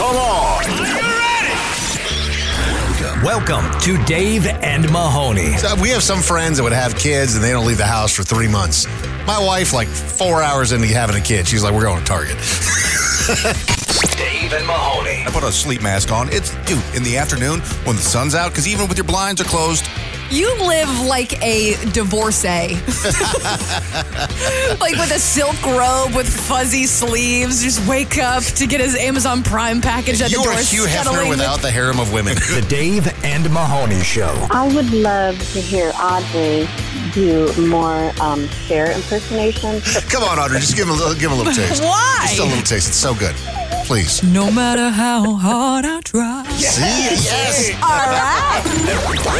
Come on. Ready? Welcome to Dave and Mahoney. So we have some friends that would have kids and they don't leave the house for three months. My wife, like four hours into having a kid, she's like, "We're going to Target." Dave and Mahoney. I put a sleep mask on. It's dude in the afternoon when the sun's out because even with your blinds are closed, You live like a divorcee. like with a silk robe with fuzzy sleeves, just wake up to get his Amazon Prime package at you the door. are Hugh Hefner settling with- without the harem of women. The Dave and Mahoney Show. I would love to hear Audrey do more um, Cher impersonations. Come on, Audrey, just give him a little, give him a little taste. Why? Just a little taste. It's so good. Please. No matter how hard I try. Yes. Yes. yes. All right.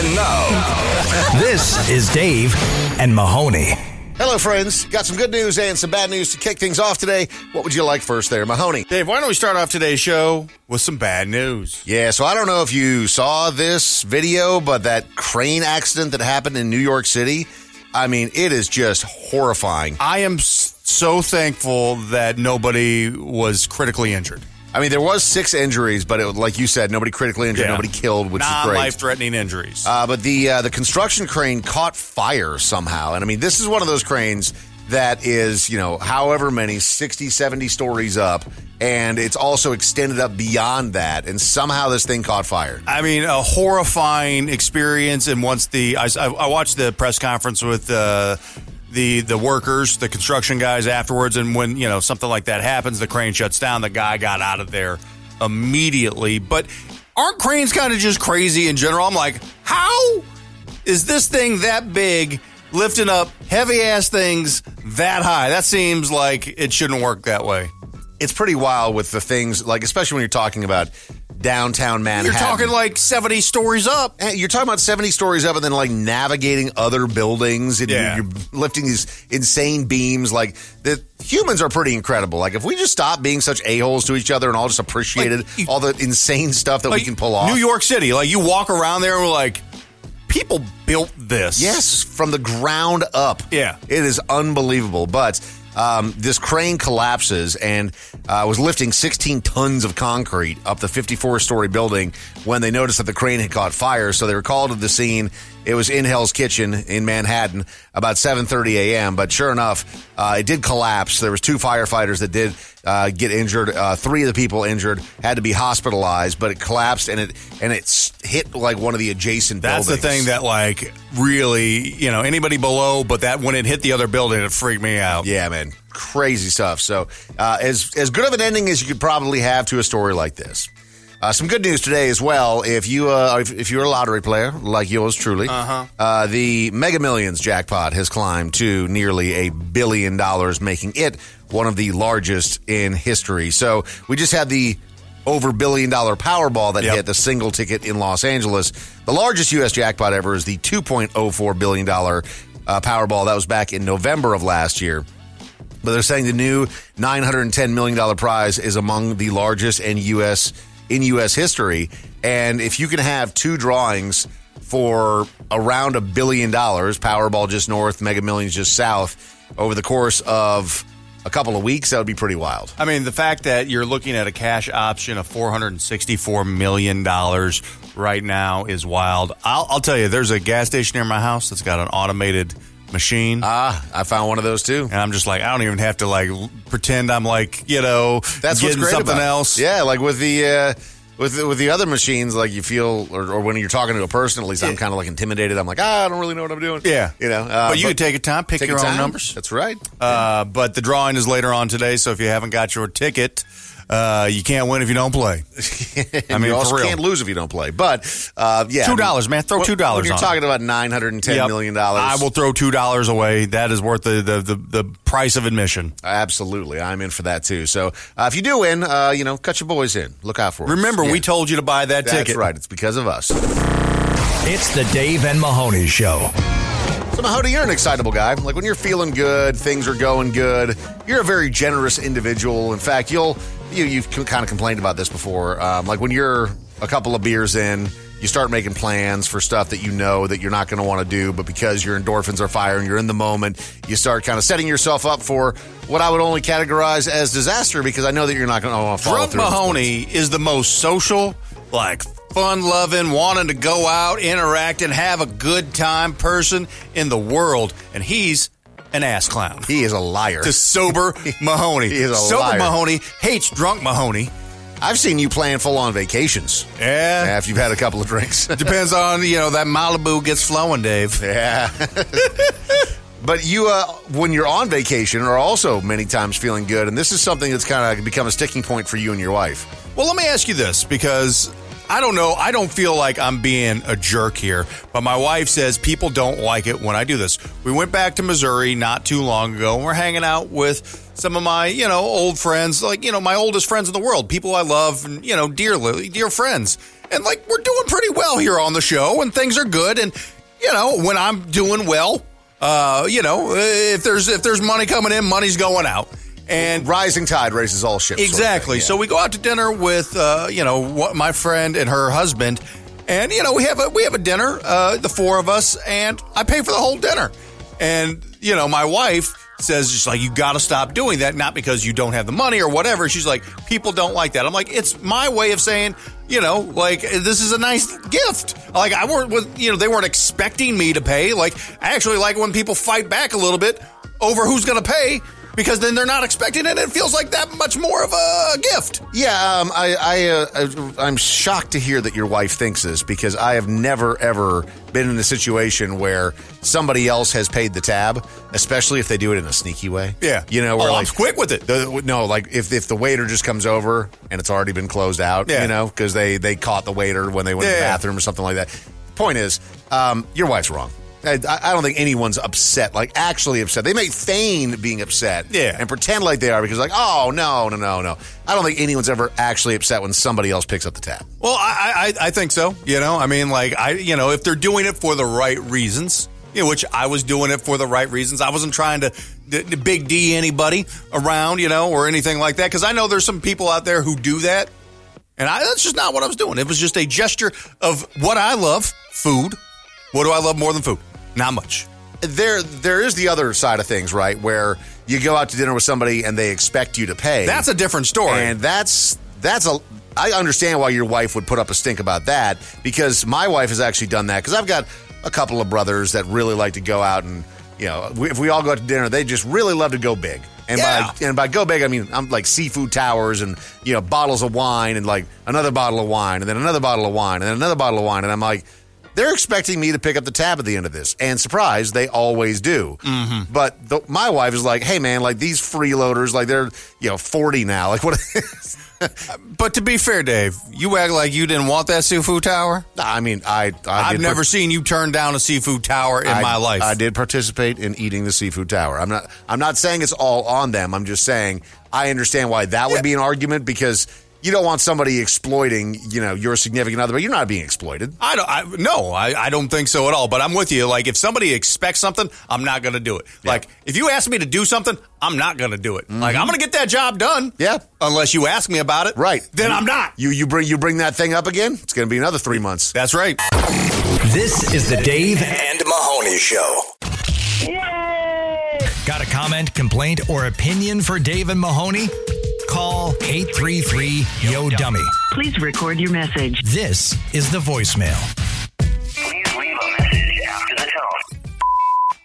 And now, this is Dave and Mahoney. Hello, friends. Got some good news and some bad news to kick things off today. What would you like first there, Mahoney? Dave, why don't we start off today's show with some bad news? Yeah, so I don't know if you saw this video, but that crane accident that happened in New York City, I mean, it is just horrifying. I am s- so thankful that nobody was critically injured. I mean, there was six injuries, but it, like you said, nobody critically injured, Yeah. nobody killed, which is great. Non-life-threatening injuries. Uh, but the uh, the construction crane caught fire somehow. And I mean, this is one of those cranes that is, you know, however many, 60, 70 stories up. And it's also extended up beyond that. And somehow this thing caught fire. I mean, a horrifying experience. And once the I, I I watched the press conference with uh, the the workers, the construction guys afterwards, and when you know something like that happens, the crane shuts down. The guy got out of there immediately. But aren't cranes kind of just crazy in general? I'm like, how is this thing that big? Lifting up heavy ass things that high. That seems like it shouldn't work that way. It's pretty wild with the things, like, especially when you're talking about downtown Manhattan. You're talking like 70 stories up. Eh, You're talking about 70 stories up and then like navigating other buildings and Yeah. you're, you're lifting these insane beams. Like the humans are pretty incredible. Like if we just stop being such a-holes to each other and all just appreciated Like, you- all the insane stuff that we can pull off. New York City, like you walk around there and we're like, people built this. Yes, from the ground up. Yeah. It is unbelievable. But um, this crane collapses and uh, was lifting 16 tons of concrete up the 54 story building when they noticed that the crane had caught fire. So they were called to the scene. It was in Hell's Kitchen in Manhattan about 7:30 a.m. But sure enough, uh, it did collapse. There was two firefighters that did uh, get injured. Uh, three of the people injured had to be hospitalized, but it collapsed and it and it hit like one of the adjacent buildings. That's buildings. the thing that like really, you know, anybody below, but that when it hit the other building, it freaked me out. Yeah, man, crazy stuff. So, uh, as as good of an ending as you could probably have to a story like this. Uh, some good news today as well. If you uh, if, if you're a lottery player like yours truly, uh-huh. the Mega Millions jackpot has climbed to nearly a billion dollars, making it one of the largest in history. So we just had the over billion dollar Powerball that Yep. hit the single ticket in Los Angeles. The largest U.S. jackpot ever is the 2.04 billion dollar uh, Powerball. That was back in November of last year. But they're saying the new $910 million prize is among the largest in U.S. in U.S. history. And if you can have two drawings for around a billion dollars, Powerball just north, Mega Millions just south, over the course of a couple of weeks, that would be pretty wild. I mean, the fact that you're looking at a cash option of $464 million right now is wild. I'll, I'll tell you, there's a gas station near my house that's got an automated machine. Ah, I found one of those too. and I'm just like, I don't even have to like pretend I'm like, you know, That's what's great something about it. else. Yeah, like with the uh, with the, with the other machines, like you feel, or, or when you're talking to a person, at least I'm kind of like intimidated. I'm like, ah, I don't really know what I'm doing. Yeah. you know. Uh, but you could take your time, pick take your own time. numbers. That's right. Uh, but the drawing is later on today, so if you haven't got your ticket, uh, you can't win if you don't play. I mean, you for also real. can't lose if you don't play. But uh, yeah, Two dollars, man. Throw two dollars you're on it. talking about nine hundred and ten million dollars, I will throw two dollars away. That is worth the, the, the, the price of admission. Absolutely, I'm in for that too. So uh, if you do win, uh, you know, cut your boys in. Look out for us. Remember, Yeah. we told you to buy that That's ticket. That's right. It's because of us. It's the Dave and Mahoney Show. So Mahoney, you're an excitable guy. Like when you're feeling good, things are going good. You're a very generous individual. In fact, you'll you you've kind of complained about this before. Um, like when you're a couple of beers in, you start making plans for stuff that you know that you're not going to want to do, but because your endorphins are firing, you're in the moment, you start kind of setting yourself up for what I would only categorize as disaster because I know that you're not going to want to follow Drunk through. on Mahoney is the most social, like fun loving, wanting to go out, interact, and have a good time person in the world. And he's an ass clown. He is a liar. To sober Mahoney. He is a liar. sober liar. Mahoney hates drunk Mahoney. I've seen you plan full on vacations Yeah. after you've had a couple of drinks. Depends on, you know, that Malibu gets flowing, Dave. Yeah. but you, uh, when you're on vacation, are also many times feeling good. And this is something that's kind of become a sticking point for you and your wife. Well, let me ask you this because I don't know. I don't feel like I'm being a jerk here, but my wife says people don't like it when I do this. We went back to Missouri not too long ago and we're hanging out with some of my, you know, old friends, like, you know, my oldest friends in the world, people I love and, you know, dearly, dear friends. And like, we're doing pretty well here on the show and things are good. And, you know, when I'm doing well, uh, you know, if there's, if there's money coming in, money's going out. And Rising tide raises all ships. sort of Exactly. thing, yeah. So we go out to dinner with uh, you know what, my friend and her husband, and you know we have a we have a dinner, uh, the four of us, and I pay for the whole dinner. And you know my wife says just like you got to stop doing that, not because you don't have the money or whatever. She's like people don't like that. I'm like it's my way of saying you know like this is a nice gift. Like I weren't with you know they weren't expecting me to pay. Like I actually like when people fight back a little bit over who's going to pay because then they're not expecting it. and It feels like that much more of a gift. Yeah, um, I, I, uh, I, I'm shocked to hear that your wife thinks this because I have never ever been in a situation where somebody else has paid the tab, especially if they do it in a sneaky way. Yeah. you know, where Oh, I'm like quick with it. The, no, like if if the waiter just comes over and it's already been closed out, Yeah. you know, because they they caught the waiter when they went to the Yeah. bathroom or something like that. Point is, um, your wife's wrong. I, I don't think anyone's upset, like actually upset. They may feign being upset Yeah. and pretend like they are because, like, oh, no, no, no, no. I don't think anyone's ever actually upset when somebody else picks up the tab. Well, I, I I think so. You know, I mean, like I, you know, if they're doing it for the right reasons, you know, which I was doing it for the right reasons. I wasn't trying to d- d- big D anybody around, you know, or anything like that. Because I know there's some people out there who do that, and I, that's just not what I was doing. It was just a gesture of what I love: food. What do I love more than food? Not much. There, there is the other side of things, right? Where you go out to dinner with somebody and they expect you to pay. That's a different story. And that's that's a. I understand why your wife would put up a stink about that because my wife has actually done that because I've got a couple of brothers that really like to go out and you know if we all go out to dinner they just really love to go big and Yeah. by and by go big I mean I'm like seafood towers and you know bottles of wine and like another bottle of wine and then another bottle of wine and then another bottle of wine and I'm like they're expecting me to pick up the tab at the end of this and surprise they always do mm-hmm. but the, my wife is like hey man like these freeloaders like they're you know 40 now like what but to be fair, Dave, you act like you didn't want that seafood tower. I mean, I, I I've never seen you turn down a seafood tower in I- my life. I did participate in eating the seafood tower. I'm not. I'm not saying it's all on them. I'm just saying I understand why that would Yeah. be an argument because you don't want somebody exploiting, you know, your significant other, but you're not being exploited. I don't. I, no, I, I don't think so at all. But I'm with you. Like, if somebody expects something, I'm not going to do it. Like, if you ask me to do something, I'm not going to do it. Like, I'm going to get that job done. Mm-hmm. Yeah. Unless you ask me about it. Right. Then You- I'm not. You you bring you bring that thing up again. It's going to be another three months. That's right. This is the Dave and Mahoney Show. Yay! Got a comment, complaint, or opinion for Dave and Mahoney? Call 833 Yo Dummy. Please record your message. This is the voicemail. Please leave a message after the tone.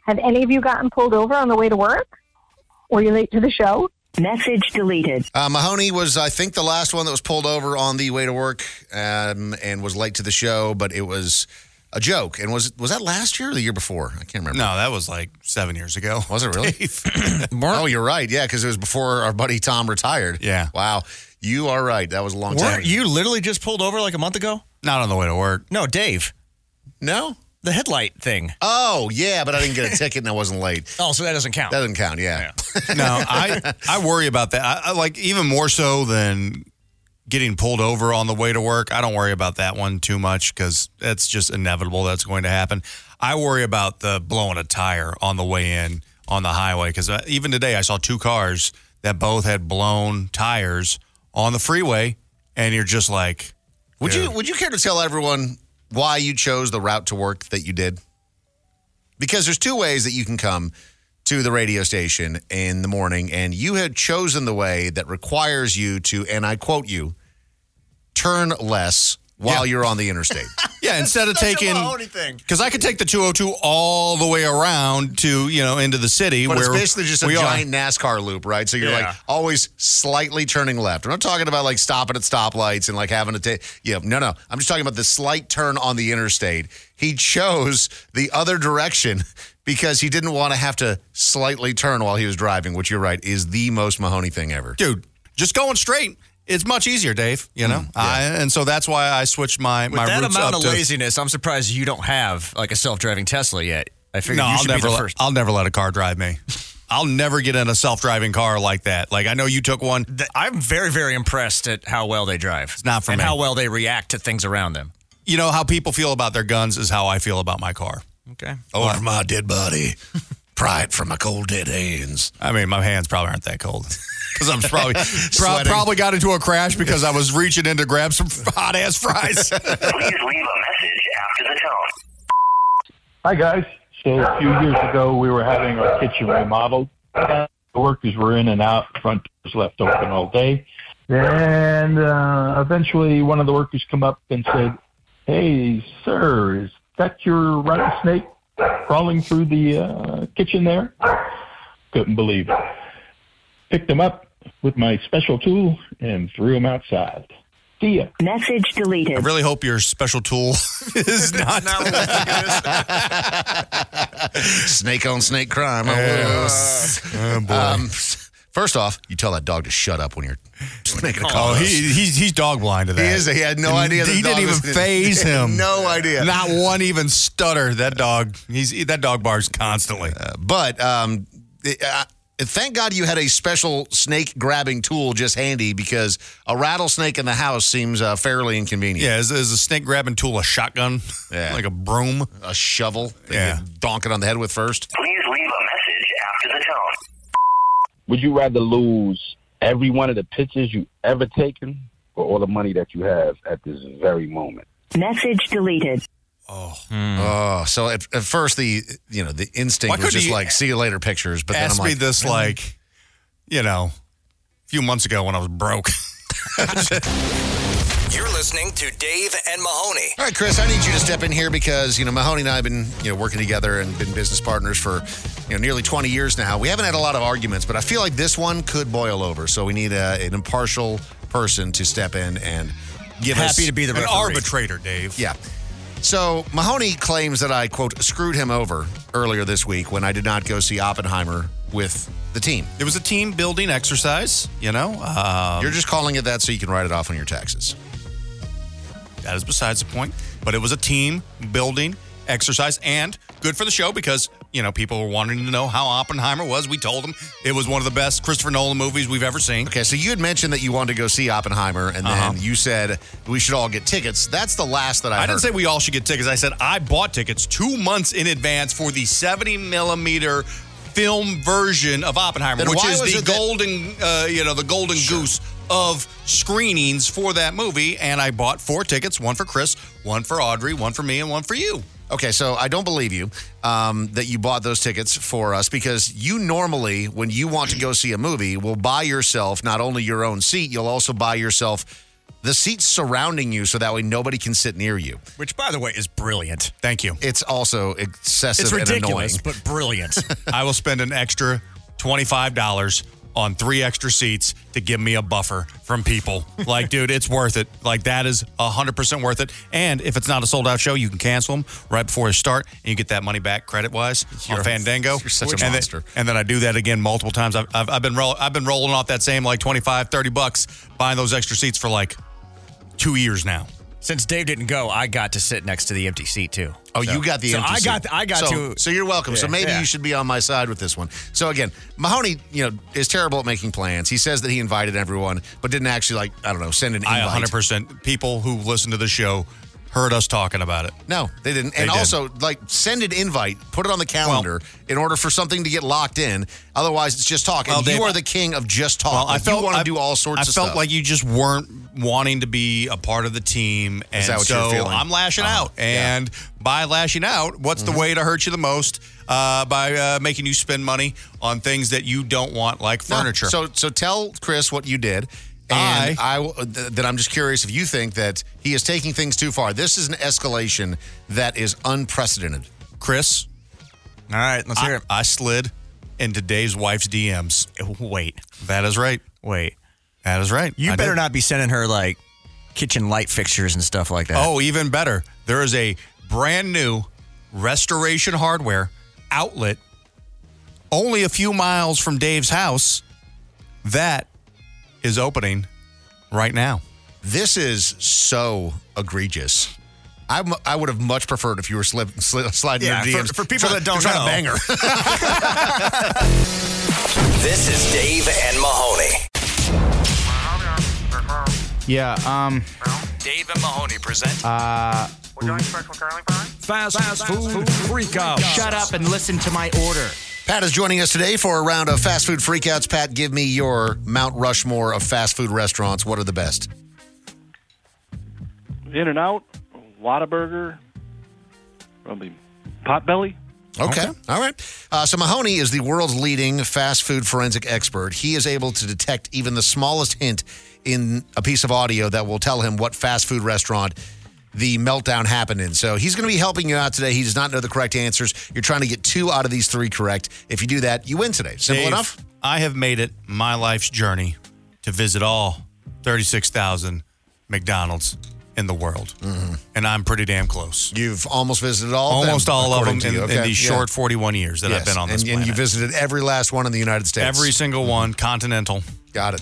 Have any of you gotten pulled over on the way to work? Were you late to the show? Message deleted. Uh, Mahoney was, I think, the last one that was pulled over on the way to work um, and was late to the show, but it was a joke. And was was that last year or the year before? I can't remember. No, that was like seven years ago. Was it really? Dave. oh, you're right. Yeah, because it was before our buddy Tom retired. Yeah. Wow. You are right. That was a long time. Weren't you literally just pulled over like a month ago? Not on the way to work. No, Dave. No. The headlight thing. Oh, yeah, but I didn't get a ticket and I wasn't late. Oh, so that doesn't count. That doesn't count. Yeah. No, I I worry about that. I, I like even more so than getting pulled over on the way to work. I don't worry about that one too much because that's just inevitable. That's going to happen. I worry about the blowing a tire on the way in on the highway because uh, even today I saw two cars that both had blown tires on the freeway, and you're just like, Would Dude. you Would you care to tell everyone why you chose the route to work that you did? Because there's two ways that you can come to the radio station in the morning, and you had chosen the way that requires you to, and I quote you, turn less while Yeah. you're on the interstate. Yeah, instead of taking because I could take the 202 all the way around to you know into the city But where it's basically just a we are. giant NASCAR loop, right? So you're Yeah. like always slightly turning left. I'm not talking about like stopping at stoplights and like having to take. Yeah, no, no. I'm just talking about the slight turn on the interstate. He chose the other direction because he didn't want to have to slightly turn while he was driving, which you're right is the most Mahoney thing ever. dude. Just going straight. It's much easier, Dave. You know, mm, I, and so that's why I switched my With my that routes amount up of to, laziness, I'm surprised you don't have like a self-driving Tesla yet. I figured No, you I'll should never be the let, first. I'll never let a car drive me. I'll never get in a self-driving car like that. Like I know you took one. Th- I'm very, very impressed at how well they drive. It's not for and me. how well they react to things around them. You know how people feel about their guns is how I feel about my car. Okay. Over my dead body, pry it from my cold dead hands. I mean, my hands probably aren't that cold. Because I'm probably pro- probably got into a crash because I was reaching in to grab some hot ass fries. Please leave a message after the tone. Hi, guys. So a few years ago, we were having our kitchen remodeled. The workers were in and out, front doors left open all day. And uh, eventually, one of the workers come up and said, "Hey, sir, is that your rattlesnake crawling through the uh, kitchen there?" Couldn't believe it. Picked him up with my special tool and threw him outside. See ya. Message deleted. I really hope your special tool is not. Snake on snake crime. Oh, boy. Um, first off, you tell that dog to shut up when you're making a call. Oh, he, he's he's dog blind to that. He is. He had no idea. He the didn't even was- phase him. No idea. Not one even stutter. That dog. He's that dog barks constantly. But um, it- uh, thank God you had a special snake grabbing tool just handy because a rattlesnake in the house seems uh, fairly inconvenient. yeah, is, is a snake grabbing tool a shotgun? Yeah. like a broom. A shovel. that Yeah. you donk it on the head with first. Please leave a message after the tone. Would you rather lose every one of the pictures you ever taken or all the money that you have at this very moment? Message deleted. Oh, hmm. oh! so at, at first the you know the Why instinct was just like see you later pictures, but then I'm like, me like this like, you know, a few months ago when I was broke. You're listening to Dave and Mahoney. All right, Chris, I need you to step in here because you know Mahoney and I have been you know working together and been business partners for you know nearly 20 years now. We haven't had a lot of arguments, but I feel like this one could boil over. So we need a, an impartial person to step in and give us Happy to be the An referee. arbitrator, Dave. Yeah. So Mahoney claims that I quote screwed him over earlier this week when I did not go see Oppenheimer with the team. It was a team building exercise, you know. Um, You're just calling it that so you can write it off on your taxes. that is besides the point. But it was a team building exercise and good for the show because, you know, people were wanting to know how Oppenheimer was. We told them it was one of the best Christopher Nolan movies we've ever seen. Okay, so you had mentioned that you wanted to go see Oppenheimer, and then Uh-huh. you said we should all get tickets. That's the last that I, I heard. didn't say we all should get tickets. I said I bought tickets two months in advance for the 70 millimeter film version of Oppenheimer, Then which is the it that- golden, uh, you know, the golden goose of screenings for that movie. And I bought four tickets: one for Chris, one for Audrey, one for me, and one for you. Okay, so I don't believe you um, that you bought those tickets for us because you normally, when you want to go see a movie, will buy yourself not only your own seat, you'll also buy yourself the seats surrounding you so that way nobody can sit near you. Which, by the way, is brilliant. Thank you. It's also excessive It's and annoying. ridiculous, but brilliant. I will spend an extra twenty-five dollars on three extra seats to give me a buffer from people. Like, dude, it's worth it. Like, that is hundred percent worth it. And if it's not a sold-out show, you can cancel them right before they start, and you get that money back credit-wise on Fandango. you're such a and then- and then I do that again multiple times. I've, I've, I've been roll, I've been rolling off that same like 25, 30 bucks, buying those extra seats for like two years now. Since Dave didn't go, I got to sit next to the empty seat too. Oh, So- you got the so empty I seat. got. I got so, to. So you're welcome. so maybe yeah. you should be on my side with this one. So again, Mahoney, you know, is terrible at making plans. He says that he invited everyone, but didn't actually like I don't know send an invite. I 100% people who listen to the show heard us talking about it. No, they didn't. They and did. also, like, send an invite, put it on the calendar in order for something to get locked in. Otherwise, it's just talk. Well, and you are the king of just talk. Well, I felt you want to do all sorts I of felt stuff. like you just weren't wanting to be a part of the team, and Is that what so you're feeling? I'm lashing Uh-huh. out. And by lashing out, what's Mm-hmm. the way to hurt you the most? Uh, by uh, making you spend money on things that you don't want, like No. furniture. So, so tell Chris what you did. And I, will- th- that I'm just curious if you think that he is taking things too far. This is an escalation that is unprecedented. Chris, All right, let's I, hear it. I slid into Dave's wife's DMs. Wait, That is right. wait. That is right. You I better did. not be sending her like kitchen light fixtures and stuff like that. Oh, even better. There is a brand new restoration hardware outlet only a few miles from Dave's house that is opening right now. This is so egregious. I, I would have much preferred if you were slip, sli- sliding Yeah, into for- DMs. for people Try- that don't try to know. bang her. This is Dave and Mahoney. Yeah, um, Dave and Mahoney present uh, We're doing special curling fries? Fast, Fast Food Freak Out. shut up and listen to my order. Pat is joining us today for a round of fast food freakouts. Pat, give me your Mount Rushmore of fast food restaurants. What are the best? In and Out, Whataburger, probably Potbelly. Okay. All right. Uh, so Mahoney is the world's leading fast food forensic expert. He is able to detect even the smallest hint in a piece of audio that will tell him what fast food restaurant the meltdown happened in. So he's going to be helping you out today. He does not know the correct answers. You're trying to get two out of these three correct. If you do that, you win today. Simple Dave, enough? I have made it my life's journey to visit all 36,000 McDonald's in the world. And I'm pretty damn close. You've almost visited all of Almost them, all of them in, you. in these Yeah. short 41 years that I've been on this and, planet. and you visited every last one in the United States. Every single one, continental. Got it.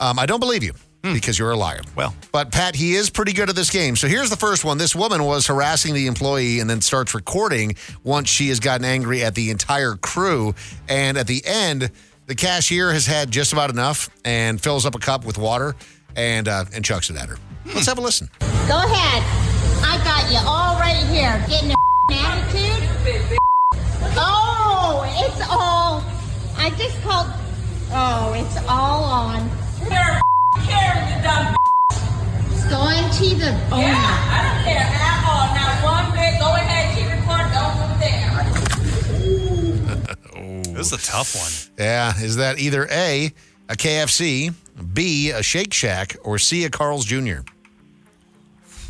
Um, I don't believe you because you're a liar. Well, But Pat, he is pretty good at this game. So here's the first one. This woman was harassing the employee and then starts recording once she has gotten angry at the entire crew. And at the end, the cashier has had just about enough and fills up a cup with water and uh, and chucks it at her. Let's have a listen. Go ahead. I got you all right here. Getting a attitude. Oh, it's all. I just called. Oh, it's all on. You're Karen, you dumb. It's going to the owner. Yeah, I don't care at all. Not one bit. Go ahead, keep recording. Don't move there. This is a tough one. Yeah, is that either A, a KFC, B, a Shake Shack, or C, a Carl's Jr.?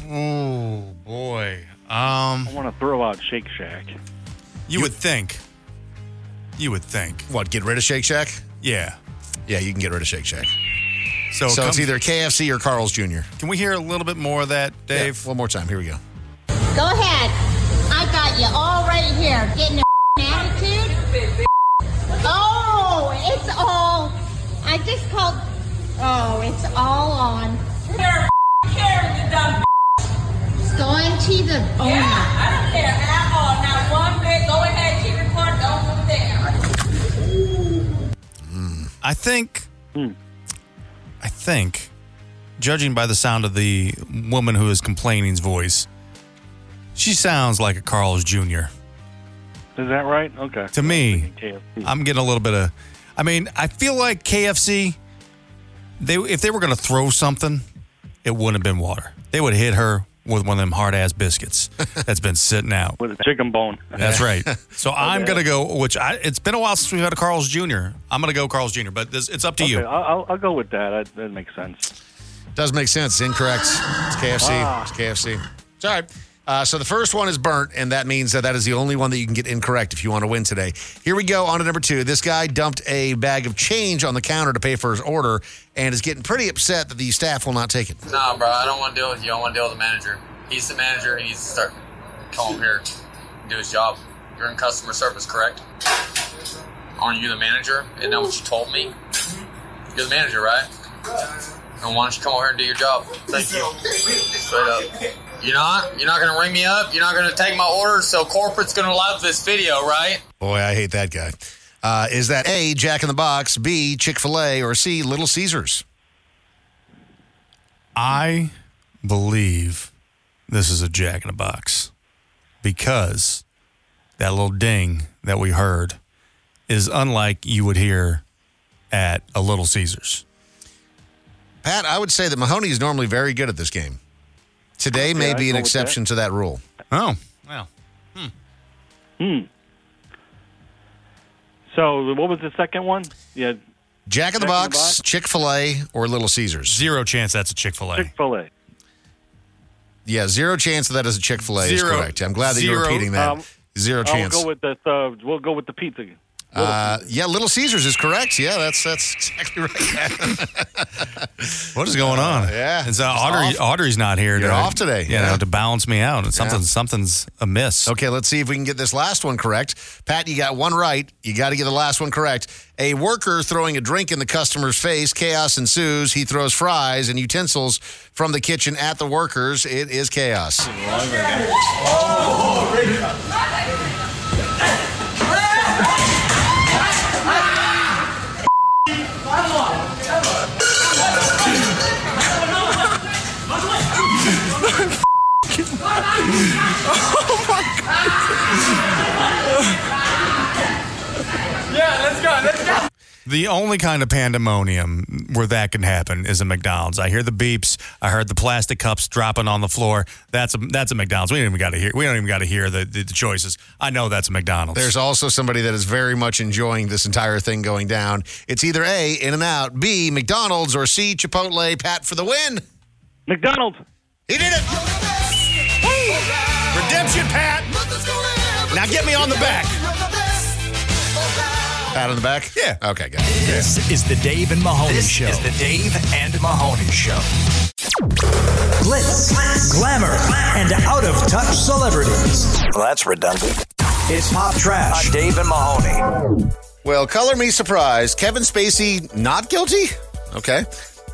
Oh, boy. Um, I want to throw out Shake Shack. You, would think. You would think. What, get rid of Shake Shack? Yeah. Yeah, you can get rid of Shake Shack. So, So come- it's either KFC or Carl's Jr. Can we hear a little bit more of that, Dave? one more time. Here we go. Go ahead. I got you all right here. Getting a attitude. Oh, it's all. I just called. Oh, it's all on. You're Karen, you dumb. It's going to the owner. Yeah, I don't care at all. Not one bit. Go ahead, keep recording. Don't move there. I think. Hmm. I think, judging by the sound of the woman who is complaining's voice, she sounds like a Carl's Jr. Is that right? Okay. To me, I'm getting a little bit of. I mean, I feel like KFC. They if they were going to throw something, it wouldn't have been water. They would have hit her with one of them hard ass biscuits that's been sitting out. With a chicken bone. That's right. So I'm gonna go. Which I, it's been a while since we've had a Carl's Jr. I'm gonna go Carl's Jr. But this, it's up to Okay, you. I'll, I'll- I'll go with that. that. That makes sense. Does make sense. Incorrect. It's KFC. Ah. It's KFC. It's all right. Uh, so the first one is burnt, and that means that that is the only one that you can get incorrect if you want to win today. Here we go on to number two. This guy dumped a bag of change on the counter to pay for his order and is getting pretty upset that the staff will not take it. Nah, bro, I don't want to deal with you. I want to deal with the manager. He's the manager. He needs to start come over here and do his job. You're in customer service, correct? Aren't you the manager? Isn't that what you told me? You're the manager, right? And why don't you come over here and do your job? Thank you. Straight up. You're not? You're not going to ring me up? You're not going to take my order? So corporate's going to love this video, right? Boy, I hate that guy. Uh, is that A, Jack in the Box, B, Chick fil A, or C, Little Caesars? I believe this is a Jack in the Box because that little ding that we heard is unlike you would hear at a Little Caesars. Pat, I would say that Mahoney is normally very good at this game. Today Okay, may be an go with exception to that rule. Oh, well. Hmm. Hmm. So what was the second one? Yeah, Jack in the Box, Chick fil A, or Little Caesars? Zero chance that's a Chick fil A. Chick Fil A. Yeah, zero chance that that is a Chick fil A is Zero. correct. I'm glad that you're repeating that. Um, zero chance. I'll go with the. Uh, we'll go with the pizza. Uh, yeah, Little Caesars is correct. Yeah, that's that's exactly right. What is going on? yeah, It's, uh, it's Audrey, off. Audrey's not here. You're to, off today, You yeah. know, to balance me out. Something, Yeah. Something's amiss. Okay, let's see if we can get this last one correct. Pat, you got one right. You got to get the last one correct. A worker throwing a drink in the customer's face. Chaos ensues. He throws fries and utensils from the kitchen at the workers. It is chaos. Oh my god. Yeah, let's go. Let's go. The only kind of pandemonium where that can happen is a McDonald's. I hear the beeps. I heard the plastic cups dropping on the floor. That's a that's a McDonald's. We don't even got to hear. We don't even got to hear the, the the choices. I know that's a McDonald's. There's also somebody that is very much enjoying this entire thing going down. It's either A, In and Out, B, McDonald's, or C, Chipotle. Pat for the win. McDonald's. He did it. Redemption, Pat. Now get me on the back. Pat on the back? Yeah. Okay, got it. This is the Dave and Mahoney This Show. is the Dave and Mahoney Show. Glitz, glamour, and out of touch celebrities. Well, that's redundant. It's pop trash. On Dave and Mahoney. Well, color me surprised. Kevin Spacey not guilty? Okay.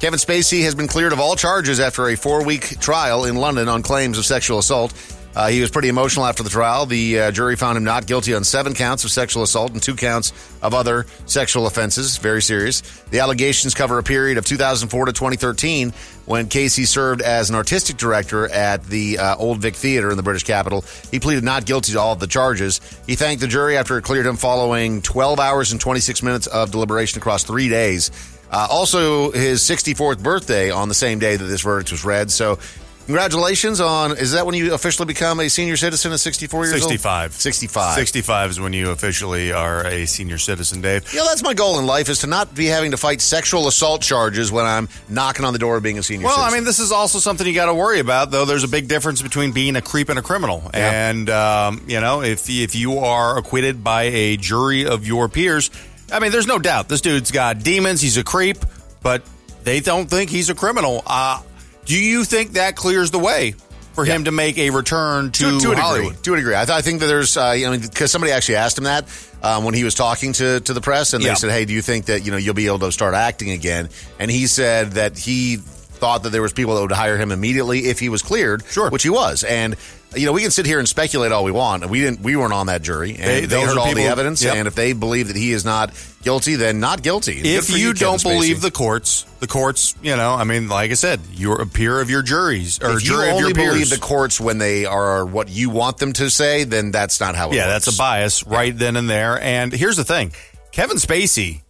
Kevin Spacey has been cleared of all charges after a four week trial in London on claims of sexual assault. Uh, he was pretty emotional after the trial. The uh, jury found him not guilty on seven counts of sexual assault and two counts of other sexual offenses. Very serious. The allegations cover a period of 2004 to 2013 when Spacey served as an artistic director at the uh, Old Vic Theater in the British capital. He pleaded not guilty to all of the charges. He thanked the jury after it cleared him following 12 hours and 26 minutes of deliberation across three days. Uh, also, his 64th birthday on the same day that this verdict was read. So, congratulations on. Is that when you officially become a senior citizen at 64 years old? 65. 65. 65 is when you officially are a senior citizen, Dave. Yeah, that's my goal in life is to not be having to fight sexual assault charges when I'm knocking on the door of being a senior citizen. Well, I mean, this is also something you got to worry about, though. There's a big difference between being a creep and a criminal. Yeah. And um, you know, if if you are acquitted by a jury of your peers, I mean, there's no doubt this dude's got demons. He's a creep, but they don't think he's a criminal. Uh, do you think that clears the way for him to make a return to, to, to a Hollywood? degree. To a degree, I, th- I think that there's, uh, you know, because somebody actually asked him that um, when he was talking to to the press, and Yeah. they said, "Hey, do you think that you know you'll be able to start acting again?" And he said that he thought that there was people that would hire him immediately if he was cleared, sure, which he was, and. You know, we can sit here and speculate all we want. We didn't. We weren't on that jury, and They- they, heard all the evidence. Yep. And if they believe that he is not guilty, then not guilty. If for you, don't believe the courts, the courts, you know, I mean, like I said, you're a peer of your juries or if you jury of only your peers. believe the courts when they are what you want them to say, then that's not how it yeah, works. that's a bias right then and there. And here's the thing Kevin Spacey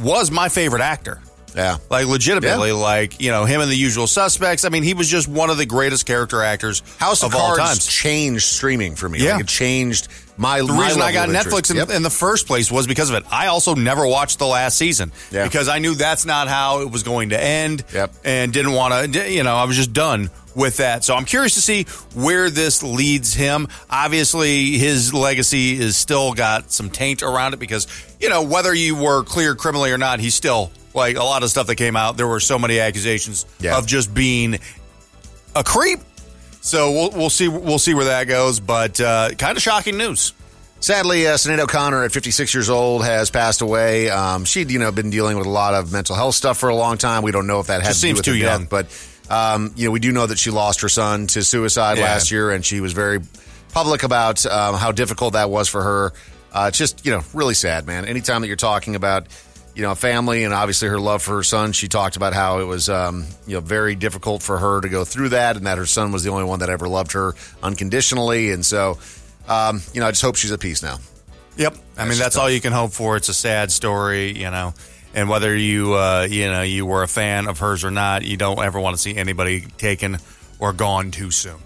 was my favorite actor. Yeah. Like, legitimately, like, you know, him and the usual suspects. I mean, he was just one of the greatest character actors House of, of all changed streaming for me. Yeah. Like it changed my. The my reason I got Netflix in, Yep. in the first place was because of it. I also never watched the last season Yeah. because I knew that's not how it was going to end. Yep. And didn't want to, you know, I was just done with that. So I'm curious to see where this leads him. Obviously, his legacy is still got some taint around it because, you know, whether you were clear criminally or not, he's still like a lot of stuff that came out. There were so many accusations Yeah. of just being a creep. So we'll we'll see we'll see where that goes, but uh, kind of shocking news. Sadly, uh, Sinead O'Connor, at 56 years old, has passed away. Um, she'd, you know, been dealing with a lot of mental health stuff for a long time. We don't know if that had to do seems with too young. death, but um, you know, we do know that she lost her son to suicide Yeah. last year, and she was very public about um, how difficult that was for her. Uh, just, you know, really sad, man. Anytime that you're talking about you know, a family and obviously her love for her son. She talked about how it was, um, you know, very difficult for her to go through that, and that her son was the only one that ever loved her unconditionally. And so, um, you know, I just hope she's at peace now. Yep. I mean, that's all you can hope for. It's a sad story, you know. And whether you, uh, you know, you were a fan of hers or not, you don't ever want to see anybody taken or gone too soon.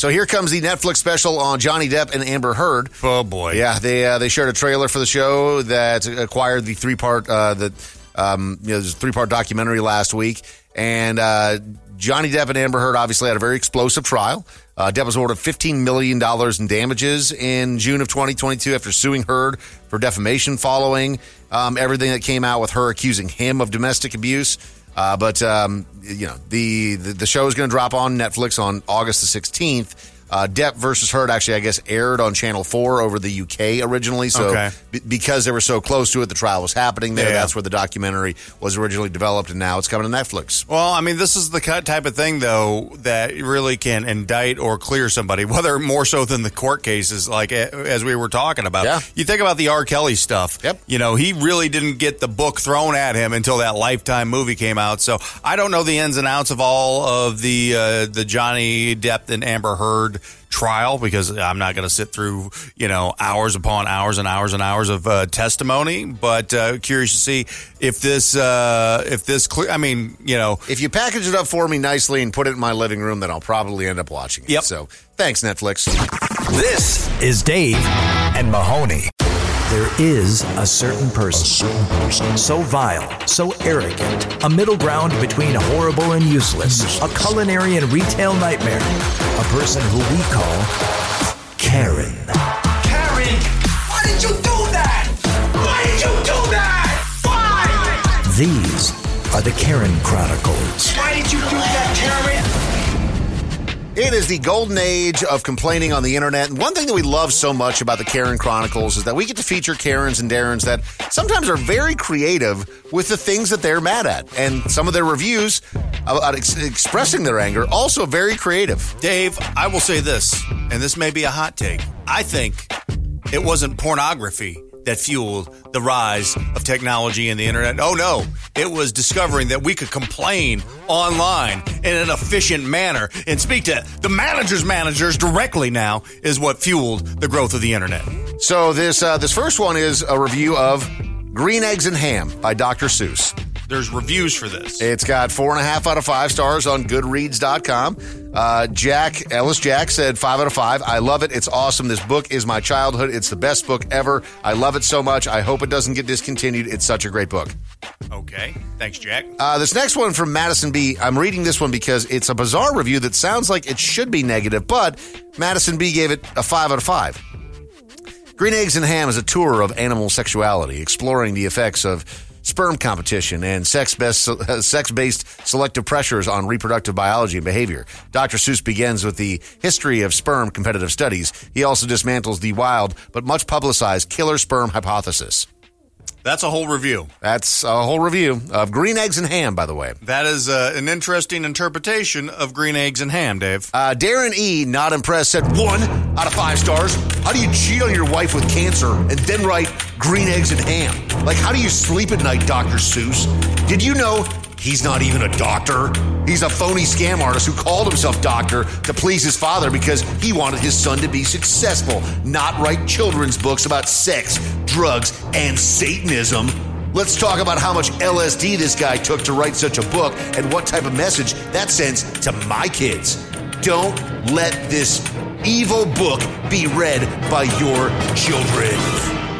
So here comes the Netflix special on Johnny Depp and Amber Heard. Oh boy! Yeah, they uh, they shared a trailer for the show that acquired the three part uh, the um, you know, there's a three part documentary last week, and uh, Johnny Depp and Amber Heard obviously had a very explosive trial. Uh, Depp was awarded $15 million in damages in June of 2022 after suing Heard for defamation following um, everything that came out with her accusing him of domestic abuse. Uh, but um, you know the, the the show is going to drop on Netflix on August the 16th. Uh, Depp versus Heard actually, I guess, aired on Channel 4 over the UK originally. So, Okay. b- because they were so close to it, the trial was happening there. Yeah. That's where the documentary was originally developed, and now it's coming to Netflix. Well, I mean, this is the type of thing, though, that really can indict or clear somebody, whether more so than the court cases, like as we were talking about. Yeah. You think about the R. Kelly stuff. Yep. You know, he really didn't get the book thrown at him until that Lifetime movie came out. So I don't know the ins and outs of all of the uh, the Johnny Depp and Amber Heard trial because I'm not going to sit through you know hours upon hours and hours and hours of uh, testimony. But uh, curious to see if this uh, if this clear. I mean, you know. If you package it up for me nicely and put it in my living room, then I'll probably end up watching it. Yep. So thanks, Netflix. This is Dave and Mahoney. There is a certain person, so vile, so arrogant, a middle ground between horrible and useless, a culinary and retail nightmare, a person who we call Karen. Karen, why did you do that? Why did you do that? Why? These are the Karen Chronicles. Why did you do that, Karen? It is the golden age of complaining on the internet. And one thing that we love so much about the Karen Chronicles is that we get to feature Karens and Darrens that sometimes are very creative with the things that they're mad at. And some of their reviews about ex- expressing their anger also very creative. Dave, I will say this, and this may be a hot take. I think it wasn't pornography that fueled the rise of technology and the internet. Oh no, it was discovering that we could complain online in an efficient manner and speak to the manager's managers directly now is what fueled the growth of the internet. So this uh, this first one is a review of Green Eggs and Ham by Dr. Seuss. There's reviews for this. It's got four and a half out of five stars on Goodreads.com. Uh, Jack Ellis Jack said five out of five. I love it. It's awesome. This book is my childhood. It's the best book ever. I love it so much. I hope it doesn't get discontinued. It's such a great book. Okay. Thanks, Jack. Uh, this next one from Madison B. I'm reading this one because it's a bizarre review that sounds like it should be negative, but Madison B. gave it a five out of five. Green Eggs and Ham is a tour of animal sexuality, exploring the effects of sperm competition and sex-based, uh, sex-based selective pressures on reproductive biology and behavior. Dr. Seuss begins with the history of sperm competitive studies. He also dismantles the wild but much publicized killer sperm hypothesis. That's a whole review. That's a whole review of Green Eggs and Ham, by the way. That is uh, an interesting interpretation of green eggs and ham, Dave. Uh, Darren E, not impressed, said one out of five stars. How do you cheat on your wife with cancer and then write green eggs and ham? Like, how do you sleep at night, Dr. Seuss? Did you know he's not even a doctor? He's a phony scam artist who called himself doctor to please his father because he wanted his son to be successful, not write children's books about sex, drugs, and Satanism. Let's talk about how much LSD this guy took to write such a book and what type of message that sends to my kids. Don't let this evil book be read by your children.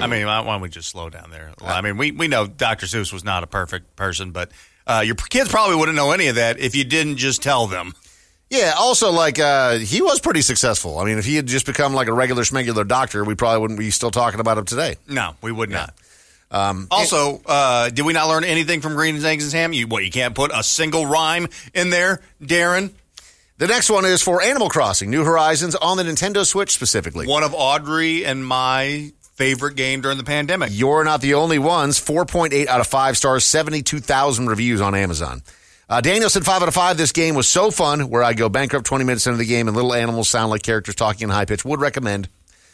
I mean, why don't we just slow down there? I mean, we, we know Dr. Seuss was not a perfect person, but uh, your kids probably wouldn't know any of that if you didn't just tell them. Yeah, also, like, uh, he was pretty successful. I mean, if he had just become like a regular schmegular doctor, we probably wouldn't be still talking about him today. No, we would not. Um, Also, uh, did we not learn anything from Green Eggs and Ham? You what? You can't put a single rhyme in there, Darren. The next one is for Animal Crossing New Horizons on the Nintendo Switch specifically. One of Audrey and my favorite game during the pandemic. You're not the only ones. 4.8 out of 5 stars, 72,000 reviews on Amazon. Uh, Daniel said 5 out of 5. This game was so fun where I go bankrupt 20 minutes into the game and little animals sound like characters talking in high pitch. Would recommend.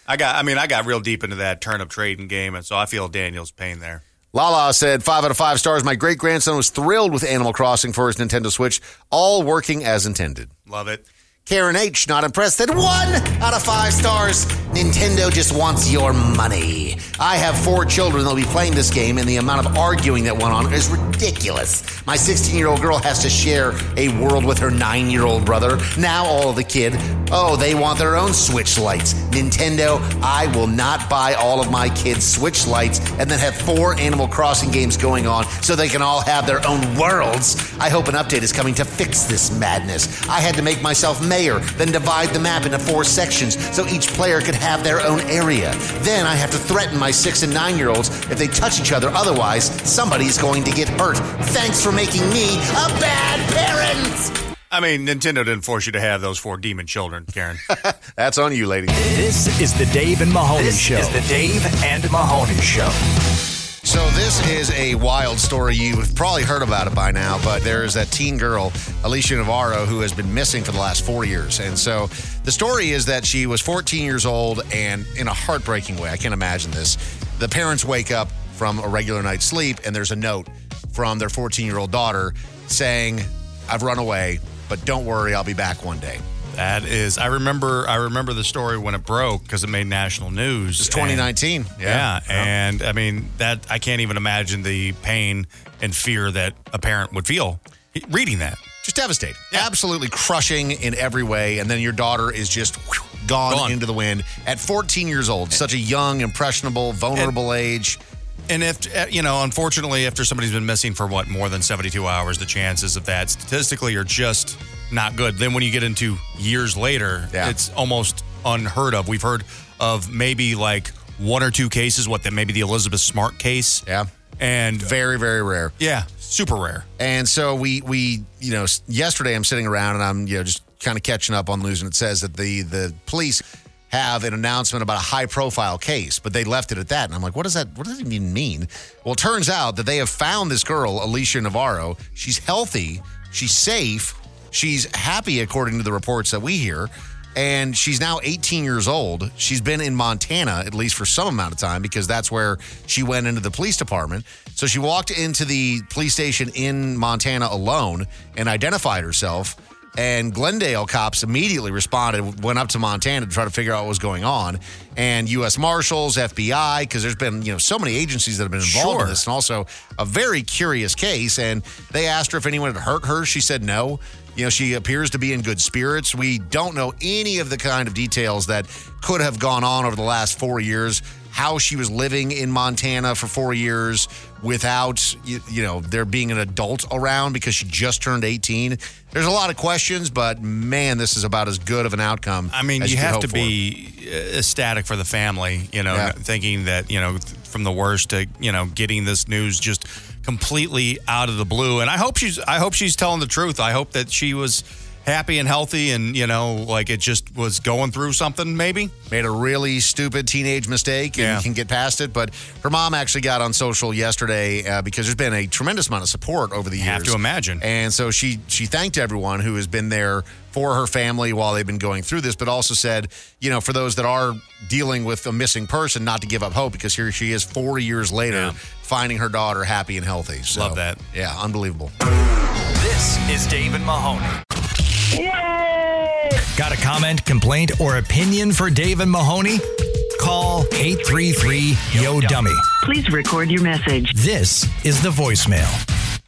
I got. I mean, I got real deep into that turnip trading game, and so I feel Daniel's pain there. Lala said five out of five stars. My great grandson was thrilled with Animal Crossing for his Nintendo Switch, all working as intended. Love it. Karen H, not impressed, said one out of five stars. Nintendo just wants your money. I have four children that'll be playing this game, and the amount of arguing that went on is ridiculous. My 16 year old girl has to share a world with her nine year old brother. Now, all of the kid, oh, they want their own Switch Lites. Nintendo, I will not buy all of my kids' Switch Lites and then have four Animal Crossing games going on so they can all have their own worlds. I hope an update is coming to fix this madness. I had to make myself mayor, then divide the map into four sections so each player could have their own area. Then I have to threaten my six and nine year olds if they touch each other, otherwise, somebody's going to get hurt. Thanks for making me a bad parent. I mean, Nintendo didn't force you to have those four demon children, Karen. That's on you, lady. This is the Dave and Mahoney This Show. is the Dave and Mahoney Show. So this is a wild story. You've probably heard about it by now, but there is that teen girl, Alicia Navarro, who has been missing for the last four years. And so the story is that she was 14 years old, and in a heartbreaking way, I can't imagine this. The parents wake up from a regular night's sleep, and there's a note from their 14 year old daughter saying, "I've run away, but don't worry, I'll be back one day." That is, I remember, I remember the story when it broke because it made national news. It's 2019. And- Yeah. yeah, and I mean that I can't even imagine the pain and fear that a parent would feel reading that. just devastating. Absolutely crushing in every way. And then your daughter is just whew, gone, Gone. into the wind at 14 years old. Such a young, impressionable, vulnerable age. And if uh, you know, unfortunately, after somebody's been missing for what more than 72 hours, the chances of that statistically are just not good. Then when you get into years later, Yeah. it's almost unheard of. We've heard of maybe like one or two cases. What that maybe the Elizabeth Smart case. Yeah. And Very, very rare. yeah, super rare. And so we, we, you know, yesterday I'm sitting around and I'm, you know, just kind of catching up on news, and it says that the the police have an announcement about a high profile case, but they left it at that. And I'm like, what does that? What does it even mean? Well, it turns out that they have found this girl, Alicia Navarro. She's healthy. She's safe. She's happy, according to the reports that we hear. And she's now 18 years old. She's been in Montana, at least for some amount of time, because that's where she went into the police department. So she walked into the police station in Montana alone and identified herself. And Glendale cops immediately responded, went up to Montana to try to figure out what was going on. And U.S. Marshals, FBI, because there's been you know so many agencies that have been involved in this, and also a very curious case. And they asked her if anyone had hurt her. She said no. You know, she appears to be in good spirits. We don't know any of the kind of details that could have gone on over the last four years. How she was living in Montana for four years without, you, you know, there being an adult around because she just turned 18. There's a lot of questions, but man, this is about as good of an outcome. I mean, as you have to be uh, ecstatic for the family, you know, Yeah. thinking that, you know, from the worst to, you know, getting this news just completely out of the blue. And I hope she's I hope she's telling the truth. I hope that she was happy and healthy and, you know, like it just was going through something maybe. made a really stupid teenage mistake and Yeah. can get past it. But her mom actually got on social yesterday uh, because there's been a tremendous amount of support over the years. Have to imagine. And so she she thanked everyone who has been there for her family while they've been going through this, but also said, you know, for those that are dealing with a missing person, not to give up hope because here she is, four years later, Yeah. finding her daughter happy and healthy. So, Love that. Yeah, unbelievable. This is David and Mahoney. Got a comment, complaint, or opinion for Dave and Mahoney? Call 833 Yo Dummy. Please record your message. This is the voicemail.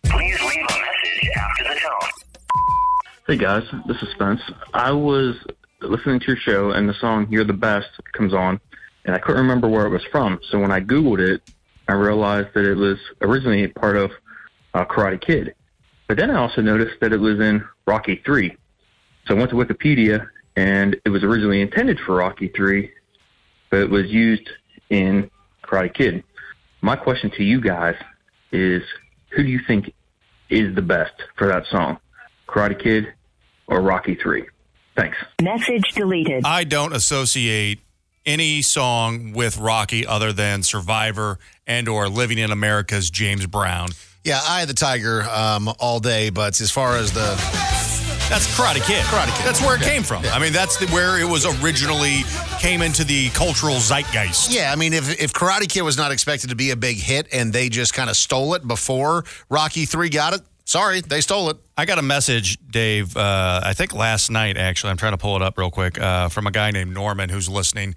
Please leave a message after the tone. Hey guys, this is Spence. I was listening to your show and the song You're the Best comes on, and I couldn't remember where it was from. So when I Googled it, I realized that it was originally part of uh, Karate Kid. But then I also noticed that it was in Rocky 3. So I went to Wikipedia, and it was originally intended for Rocky 3, but it was used in Karate Kid. My question to you guys is who do you think is the best for that song? Karate Kid or Rocky 3? Thanks. Message deleted. I don't associate any song with Rocky other than Survivor and or Living in America's James Brown. Yeah, I the Tiger um, all day, but as far as the That's Karate Kid. Karate Kid. That's where it Yeah. came from. I mean, that's the, where it was originally came into the cultural zeitgeist. Yeah, I mean, if if Karate Kid was not expected to be a big hit and they just kind of stole it before Rocky Three got it, sorry, they stole it. I got a message, Dave. Uh, I think last night, actually. I'm trying to pull it up real quick uh, from a guy named Norman who's listening,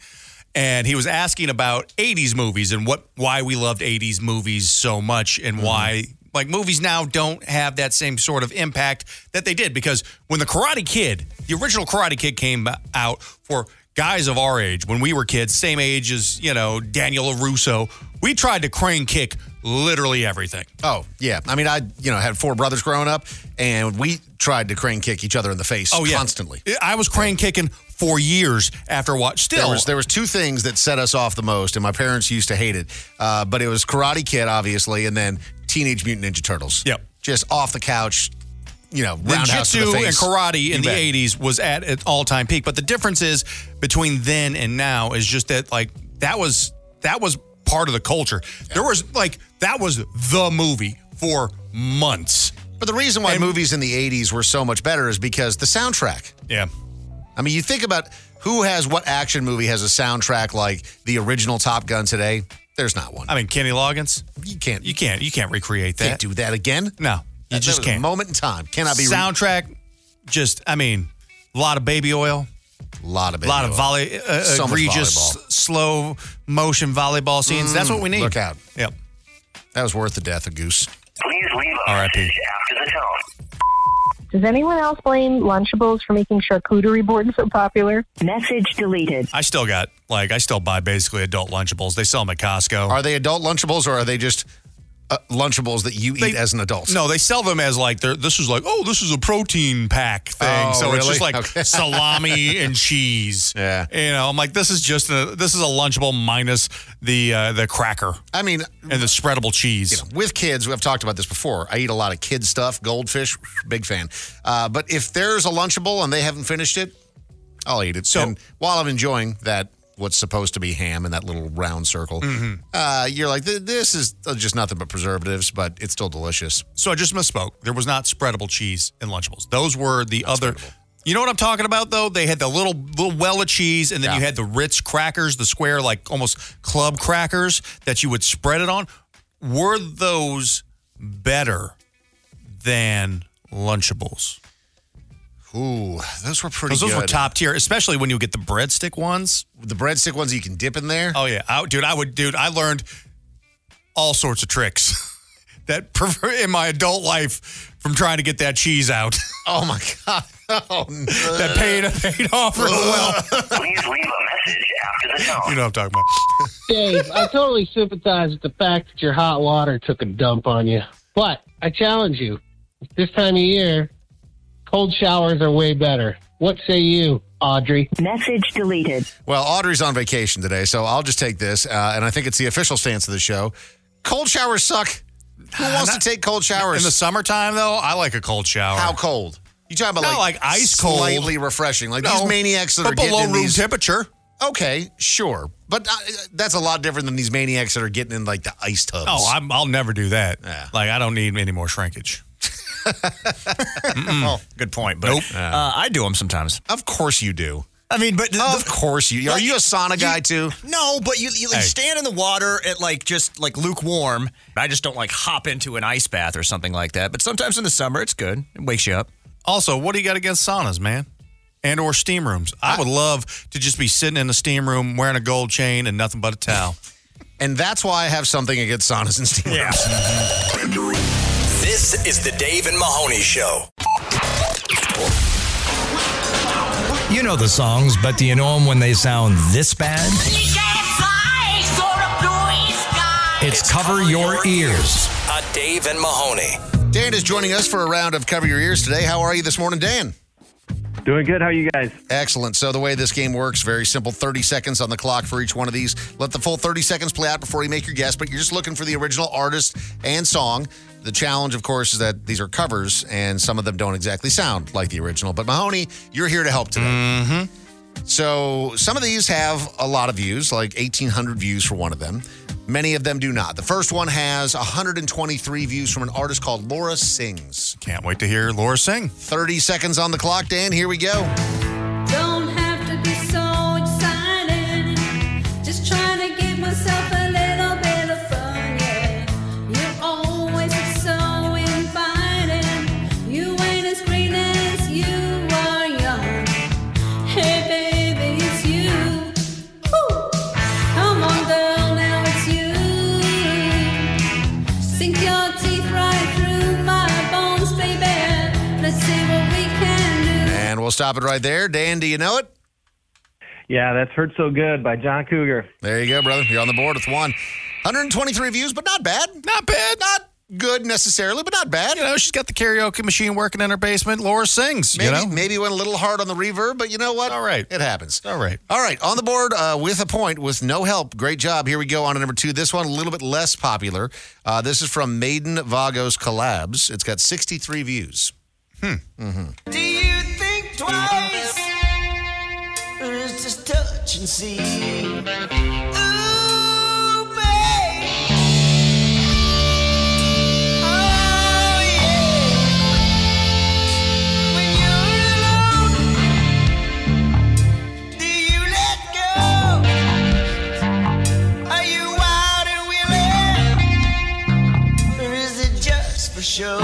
and he was asking about '80s movies and what why we loved '80s movies so much and why like movies now don't have that same sort of impact that they did because when the Karate Kid, the original Karate Kid came out for guys of our age when we were kids, same age as you know Daniel LaRusso, we tried to crane kick literally everything. Oh yeah, I mean, I you know had four brothers growing up, and we tried to crane kick each other in the face Oh yeah, constantly. I was crane kicking for years after watch. Still, There was there was two things that set us off the most, and my parents used to hate it. Uh, but it was Karate Kid, obviously, and then Teenage Mutant Ninja Turtles. Yep. Just off the couch, you know, roundhouse the Ninjutsu and karate in You the bet. 80s was at an all-time peak. But the difference is between then and now is just that like that was that was part of the culture. There was like that was the movie for months. But the reason why movies in the 80s were so much better is because the soundtrack. Yeah. I mean, you think about who has what action movie has a soundtrack like the original Top Gun today? There's not one. I mean, Kenny Loggins. You can't. You can't. You can't recreate that. Can't do that again. No, you That- just that can't. A moment in time cannot be. re- soundtrack. Just, I mean, a lot of baby oil. A lot of a lot of volley, uh, So egregious, slow motion volleyball scenes. That's Mm, what we need. Look out. Yep. That was worth the death of Goose. Please leave a R.I.P. message after the tone. Does anyone else blame Lunchables for making charcuterie boards so popular? Message deleted. I still got like I still buy basically adult Lunchables. They sell them at Costco. Are they adult Lunchables or are they just uh, Lunchables that you eat as an adult? No, they sell them as like they're this is like oh this is a protein pack thing. Oh, so it's just like Okay. salami and cheese. Yeah. You know, I'm like this is just a this is a Lunchable minus the uh, the cracker I mean, and the spreadable cheese. with kids, we've talked about this before. I eat a lot of kid stuff, goldfish, big fan. Uh, but if there's a Lunchable and they haven't finished it, I'll eat it. So- and while I'm enjoying that, what's supposed to be ham in that little round circle, Mm-hmm. uh, you're like, this is just nothing but preservatives, but it's still delicious. So I just misspoke. There was not spreadable cheese in Lunchables. Those were the other. You know what I'm talking about though? They had the little little well of cheese, and then Yeah. you had the Ritz crackers, the square like almost club crackers that you would spread it on. Were those better than Lunchables? Ooh, those were pretty Because those were top tier, especially when you get the breadstick ones. The breadstick ones you can dip in there. Oh yeah, I, dude, I would, dude, I learned all sorts of tricks that in my adult life from trying to get that cheese out. Oh my god! Oh, no. that paid paid off real well. Please leave a message after the tone. You know what I'm talking about. Dave, I totally sympathize with the fact that your hot water took a dump on you. But I challenge you. This time of year, cold showers are way better. What say you, Audrey? Message deleted. Well, Audrey's on vacation today, so I'll just take this, uh, and I think it's the official stance of the show. Cold showers suck. Who wants to take cold showers In the summertime, though, I like a cold shower. How cold? You talking about Not like, like ice cold. slightly refreshing, like No, these maniacs that but are getting below in room these. temperature. Okay, sure, but uh, that's a lot different than these maniacs that are getting in like the ice tubs. Oh, I'm, I'll never do that. Yeah. Like I don't need any more shrinkage. Oh, good point. But Nope. uh, I do them sometimes. of course you do. I mean, but the- Of course you. Are you a sauna guy too? No, but you, you, you Hey. stand in the water at like just like lukewarm. I just don't like hop into an ice bath or something like that. But sometimes in the summer, it's good. It wakes you up. Also, what do you got against saunas, man? And or steam rooms? I would love to just be sitting in a steam room wearing a gold chain and nothing but a towel. And that's why I have something against saunas and steam rooms. This is the Dave and Mahoney Show. You know the songs, but do you know them when they sound this bad? It's Cover Your Ears. A Dave and Mahoney. Dan is joining us for a round of Cover Your Ears today. How are you this morning, Dan? Doing good. How are you guys? Excellent. So the way this game works, very simple. 30 seconds on the clock for each one of these. Let the full 30 seconds play out before you make your guess, but you're just looking for the original artist and song. The challenge, of course, is that these are covers and some of them don't exactly sound like the original. But Mahoney, you're here to help today. Mm-hmm. So some of these have a lot of views, like 1,800 views for one of them. Many of them do not. The first one has 123 views from an artist called Laura Sings. Can't wait to hear Laura sing. 30 seconds on the clock, Dan. Here we go. We'll stop it right there. Dan, do you know it? Yeah, that's Hurt So Good by John Cougar. There you go, brother. You're on the board with one. 123 views, but not bad. Not bad. Not good necessarily, but not bad. You know, she's got the karaoke machine working in her basement. Laura sings. Maybe, you know, maybe went a little hard on the reverb, but you know what? All right. It happens. all right. All right, on the board uh, with a point with no help. Great job. Here we go on to number two. This one a little bit less popular. Uh, this is from Maiden Vagos Collabs. It's got 63 views. Hmm. Mm-hmm. Twice? Or is just touch and see? Ooh, babe. Oh, yeah. When you're alone, do you let go? Are you wild and willing? Or is it just for show?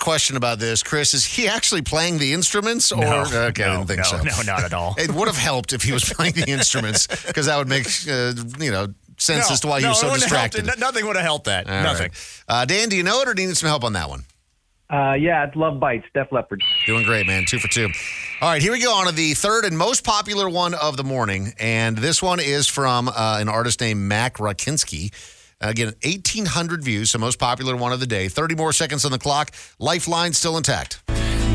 A question about this. Chris, is he actually playing the instruments? Or No. okay, I No, didn't think no, so. no, not at all. It would have helped if he was playing the instruments because that would make uh, you know sense No, as to why he was so wouldn't helped distracted. Nothing would have helped that. All Nothing. right. Uh, Dan, do you know it or do you need some help on that one? Uh, yeah, it's Love Bites, Def Leppard. Doing great, man. Two for two. All right, here we go on to the third and most popular one of the morning. And this one is from uh, an artist named Mac Rakinski. Uh, again, 1,800 views, the most popular one of the day. 30 more seconds on the clock. Lifeline still intact.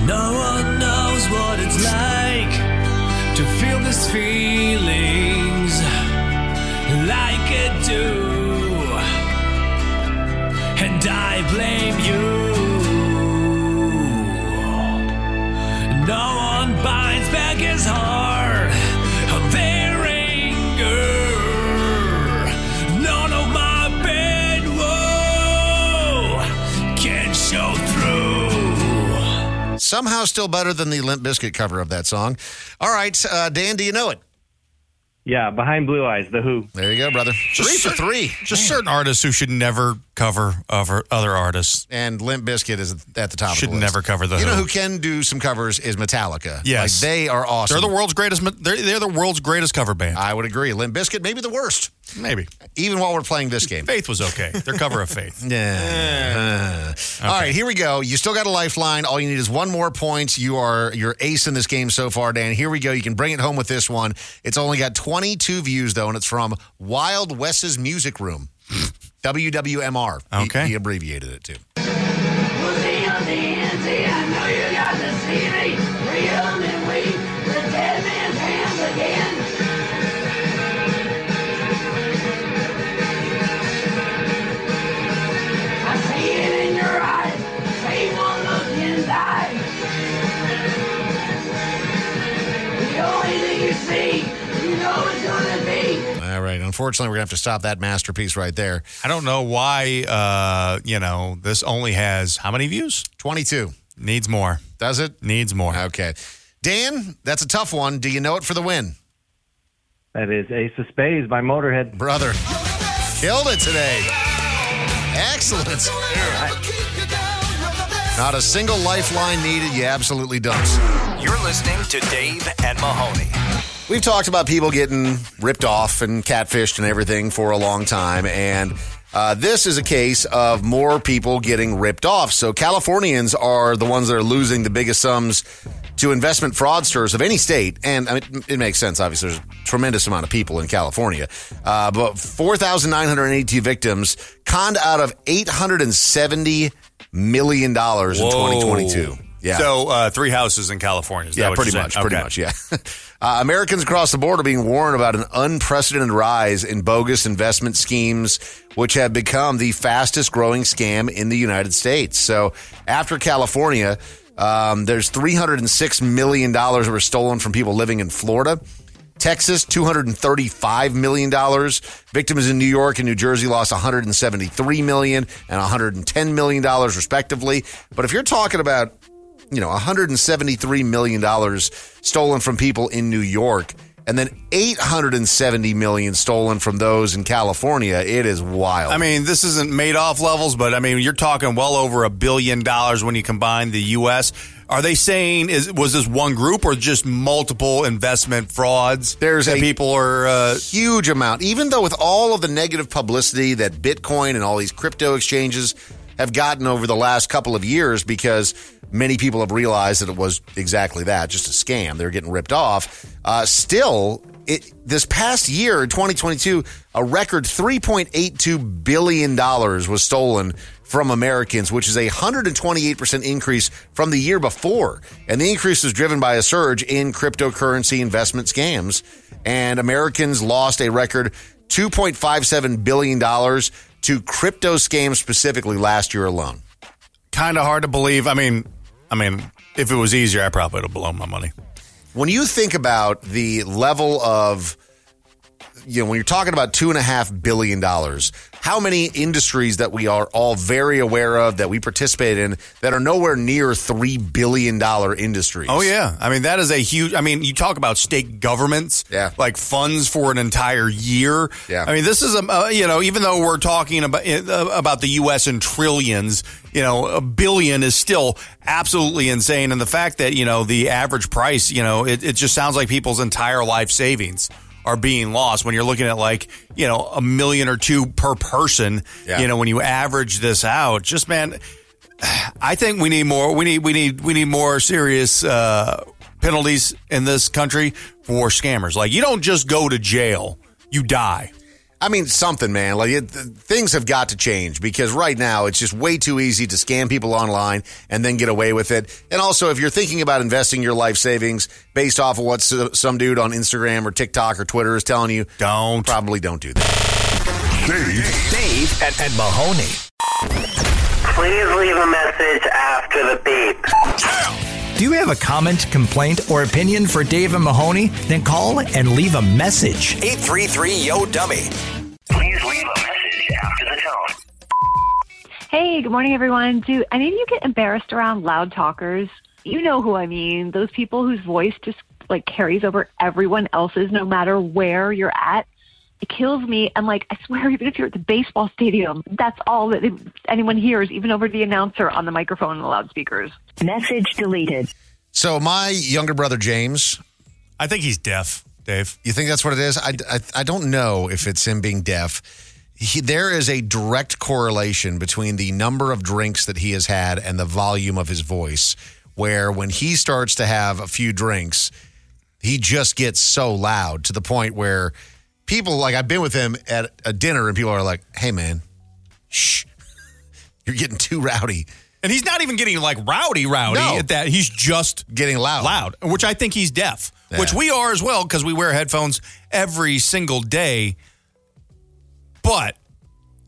No one knows what it's like to feel these feelings Somehow still better than the Limp Bizkit cover of that song. All right, uh, Dan, do you know it? Yeah, Behind Blue Eyes, The Who. There you go, brother. Three for cer- three. Just certain artists who should never cover other other artists. And Limp Bizkit is at the top Should of the list. never cover The You know Who. who can do some covers is Metallica. Yes. Like, they are awesome. They're the world's greatest. They're, they're the world's greatest cover band. I would agree. Limp Bizkit, maybe the worst. Maybe. Even while we're playing this game. Faith was okay. Their cover of Faith. Yeah. Uh, All right, here we go. You still got a lifeline. All you need is one more point. You are your ace in this game so far, Dan. Here we go. You can bring it home with this one. It's only got 22 views though, and it's from Wild Wes's Music Room. WWMR. He- Okay. He, abbreviated it too. Unfortunately, we're gonna have to stop that masterpiece right there. I don't know why. Uh, you know, this only has how many views? 22. Needs more. Does it? Needs more. Okay. Dan, that's a tough one. Do you know it for the win? That is Ace of Spades by Motorhead. Brother, killed it today. Excellent. Not a single lifeline needed. You absolutely don't. You're listening to Dave and Mahoney. We've talked about people getting ripped off and catfished and everything for a long time. And uh, this is a case of more people getting ripped off. So Californians are the ones that are losing the biggest sums to investment fraudsters of any state. And I mean, it makes sense. Obviously, there's a tremendous amount of people in California. Uh, but 4,982 victims conned out of $870 million in 2022. Yeah. So uh, three houses in California. Is Yeah, pretty much. Pretty Okay. much. Yeah. Uh, Americans across the board are being warned about an unprecedented rise in bogus investment schemes, which have become the fastest growing scam in the United States. So after California, um, there's $306 million were stolen from people living in Florida. Texas, $235 million. Victims in New York and New Jersey lost $173 million and $110 million, respectively. But if you're talking about, you know, $173 million stolen from people in New York, and then 870 million stolen from those in California. It is wild. I mean, this isn't Madoff levels, but I mean, you're talking well over a billion dollars when you combine the U.S. Are they saying is was this one group or just multiple investment frauds? There's a people are uh, huge amount. Even though with all of the negative publicity that Bitcoin and all these crypto exchanges have gotten over the last couple of years, because many people have realized that it was exactly that, just a scam. They're getting ripped off. Uh, still, it this past year, 2022, a record 3.82 billion dollars was stolen from Americans, which is a 128% increase from the year before. And the increase was driven by a surge in cryptocurrency investment scams. And Americans lost a record $2.57 billion to crypto scams specifically last year alone. kind of hard to believe. I mean, I mean, if it was easier, I probably would have blown my money. When you think about the level of, you know, when you're talking about two and a half billion dollars, how many industries that we are all very aware of that we participate in that are nowhere near three billion dollar industries? Oh yeah, I mean that is a huge. I mean, you talk about state governments, yeah, like funds for an entire year. Yeah, I mean this is a uh, you know even though we're talking about uh, about the U.S. in trillions, you know a billion is still absolutely insane, and the fact that you know the average price, you know, it, it just sounds like people's entire life savings are being lost when you're looking at like you know a million or two per person. Yeah. You know when you average this out, just man. I think we need more. We need we need we need more serious uh, penalties in this country for scammers. Like you don't just go to jail; you die. I mean, something, man. Like it, things have got to change because right now it's just way too easy to scam people online and then get away with it. And also, if you're thinking about investing your life savings based off of what s- some dude on Instagram or TikTok or Twitter is telling you, don't probably don't do that. Dave, Dave and, and Mahoney. Please leave a message after the beep. Do you have a comment, complaint, or opinion for Dave and Mahoney? Then call and leave a message. 833 Yo Dummy. Please leave a message after the tone. Hey, good morning, everyone. Do any of you get embarrassed around loud talkers? You know who I mean. Those people whose voice just like carries over everyone else's, no matter where you're at. It kills me. And like, I swear, even if you're at the baseball stadium, that's all that anyone hears, even over the announcer on the microphone and the loudspeakers. Message deleted. So my younger brother James, I think he's deaf. Dave, you think that's what it is? I, I, I don't know if it's him being deaf. He, there is a direct correlation between the number of drinks that he has had and the volume of his voice. Where when he starts to have a few drinks, he just gets so loud to the point where people like I've been with him at a dinner and people are like, "Hey man, shh, you're getting too rowdy." and he's not even getting like rowdy, rowdy. No. At that he's just getting loud, loud, which I think he's deaf, Yeah. which we are as well because we wear headphones every single day. But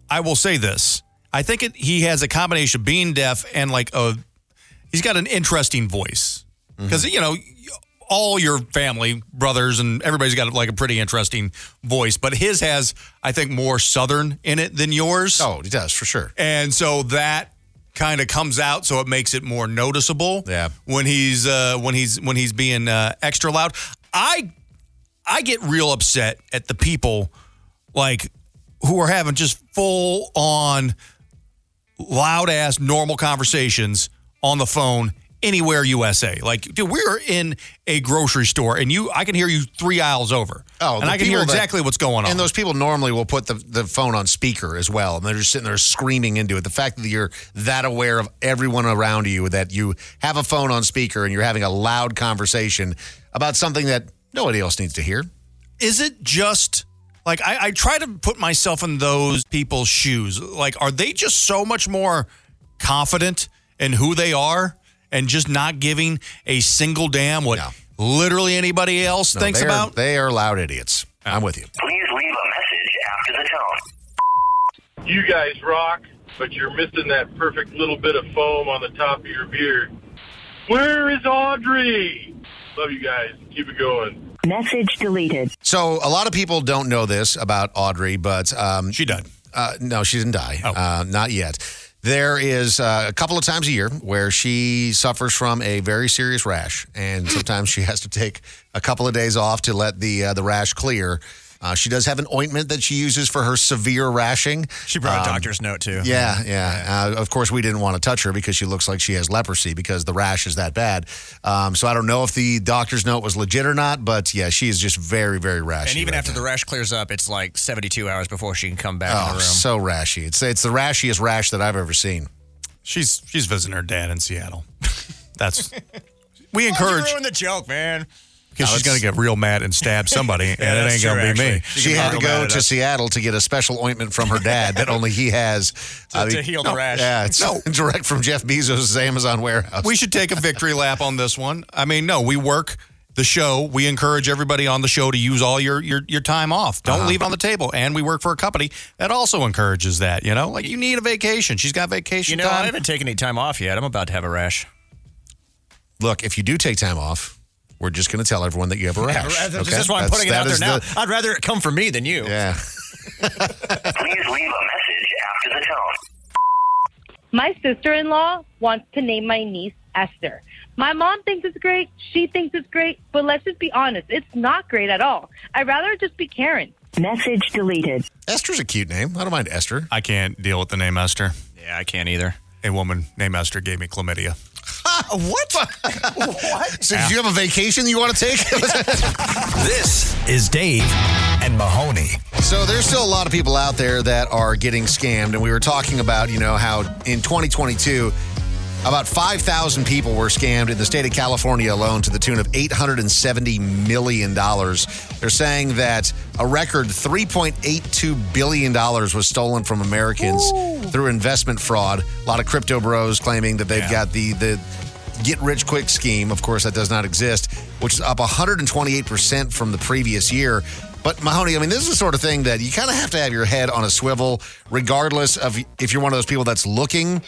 I will say this: I think it, he has a combination of being deaf and like a he's got an interesting voice because mm-hmm. you know all your family brothers and everybody's got like a pretty interesting voice but his has i think more southern in it than yours. Oh he does for sure. And so that kind of comes out so it makes it more noticeable yeah. when he's uh when he's when he's being uh extra loud. I i get real upset at the people like who are having just full on loud ass normal conversations on the phone anywhere USA. Like, dude, we're in a grocery store and you I can hear you three aisles over. Oh, and I can hear that- exactly what's going on. And those people normally will put the, the phone on speaker as well. And they're just sitting there screaming into it. The fact that you're that aware of everyone around you, that you have a phone on speaker and you're having a loud conversation about something that nobody else needs to hear. is it just like I, I try to put myself in those people's shoes? Like, are they just so much more confident in who they are and just not giving a single damn what literally anybody else No, thinks they are- about? They are loud idiots. I'm with you. Please leave a message after the tone. You guys rock, but you're missing that perfect little bit of foam on the top of your beard. Where is Audrey? Love you guys. Keep it going. Message deleted. So a lot of people don't know this about Audrey, but um, she died. Uh, no, she didn't die. Uh, not yet. There is uh, a couple of times a year where she suffers from a very serious rash, and sometimes she has to take a couple of days off to let the uh, the rash clear. Uh, she does have an ointment that she uses for her severe rashing. She brought a Um, doctor's note too. Yeah, yeah. Uh, of course, we didn't want to touch her because she looks like she has leprosy because the rash is that bad. Um, so I don't know if the doctor's note was legit or not, but yeah, she is just very, very rashy. And even right after the rash clears up, it's like 72 hours before she can come back in the Oh, room. so rashy. It's it's the rashiest rash that I've ever seen. She's she's visiting her dad in Seattle. That's we Why'd you encourage ruin the joke, man. Because she's gonna get real mad and stab somebody, and it ain't gonna true, be me. actually. She had to go to us. Seattle to get a special ointment from her dad that only he has To- to heal the rash. Yeah, it's direct from Jeff Bezos' Amazon warehouse. We should take a victory lap on this one. I mean, no, we work the show. We encourage everybody on the show to use all your your, your time off. Don't Uh-huh. leave it on the table. And we work for a company that also encourages that. You know, like you need a vacation. She's got vacation You know, I haven't taken any time off yet. I'm about to have a rash. Look, if you do take time off, we're just going to tell everyone that you have a rash. That's okay? just why I'm That's- putting it out there now. the- I'd rather it come from me than you. yeah. Please leave a message after the tone. My sister in law wants to name my niece Esther. My mom thinks it's great. She thinks it's great. But let's just be honest, it's not great at all. I'd rather just be Karen. Message deleted. Esther's a cute name. I don't mind Esther. I can't deal with the name Esther. Yeah, I can't either. A woman named Esther gave me chlamydia. what? what? So, do you have a vacation you want to take? This is Dave and Mahoney. So there's still a lot of people out there that are getting scammed, and we were talking about, you know, how in 2022, about 5,000 people were scammed in the state of California alone to the tune of $870 million. They're saying that a record $3.82 billion was stolen from Americans through investment fraud. A lot of crypto bros claiming that they've got the, the get rich quick scheme. Of course, that does not exist, which is up 128% from the previous year. But Mahoney, I mean, this is the sort of thing that you kind of have to have your head on a swivel, regardless of if you're one of those people that's looking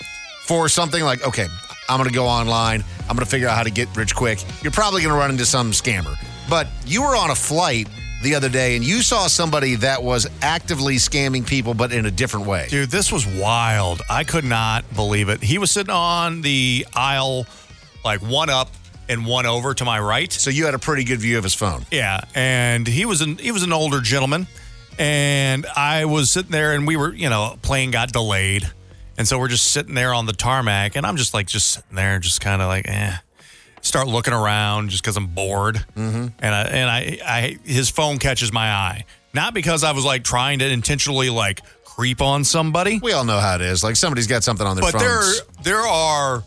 for something like, okay, I'm going to go online, I'm going to figure out how to get rich quick. You're probably going to run into some scammer. But you were on a flight the other day and you saw somebody that was actively scamming people, but in a different way. Dude, this was wild. I could not believe it. He was sitting on the aisle, like one up and one over to my right. So you had a pretty good view of his phone. Yeah, and he was an he was an older gentleman, and I was sitting there, and we were, you know, plane got delayed, and so we're just sitting there on the tarmac, and I'm just like just sitting there, just kind of like, eh. Start looking around just because I'm bored, mm-hmm. and I and I, I his phone catches my eye, not because I was like trying to intentionally like creep on somebody. We all know how it is. Like somebody's got something on their phone. but phones. there there are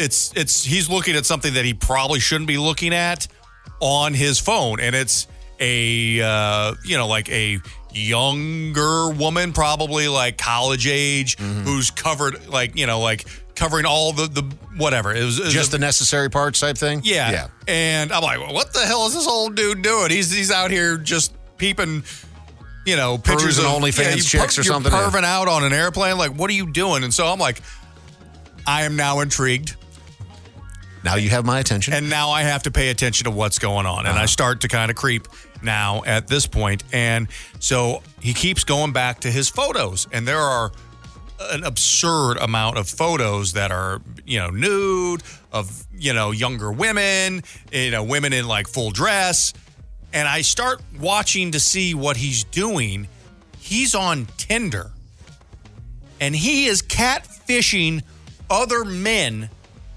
it's it's he's looking at something that he probably shouldn't be looking at on his phone and it's a uh, you know like a younger woman probably like college age Mm-hmm. who's covered like you know like covering all the the whatever it was, it was just a- the necessary parts type thing. yeah. yeah. And I'm like, what the hell is this old dude doing? He's he's out here just peeping, you know, pictures Perusing of OnlyFans you chicks or you're something, yeah. Perving out on an airplane. Like, what are you doing? And so I'm like, I am now intrigued. Now you have my attention. And now I have to pay attention to what's going on. And I uh-huh. start to kind of creep now at this point. And so he keeps going back to his photos. And there are an absurd amount of photos that are, you know, nude of, you know, younger women, you know, women in like full dress. And I start watching to see what he's doing. He's on Tinder and he is catfishing other men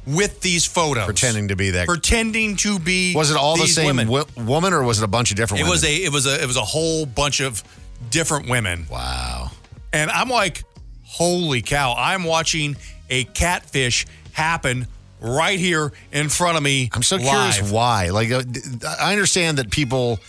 with these photos. Pretending to be that. Pretending to be Was it all the same woman, or was it a bunch of different? It women? was a it was a it was a whole bunch of different women. Wow. And I'm like, holy cow! I'm watching a catfish happen right here in front of me. I'm so live. curious why. Like, uh, I understand that people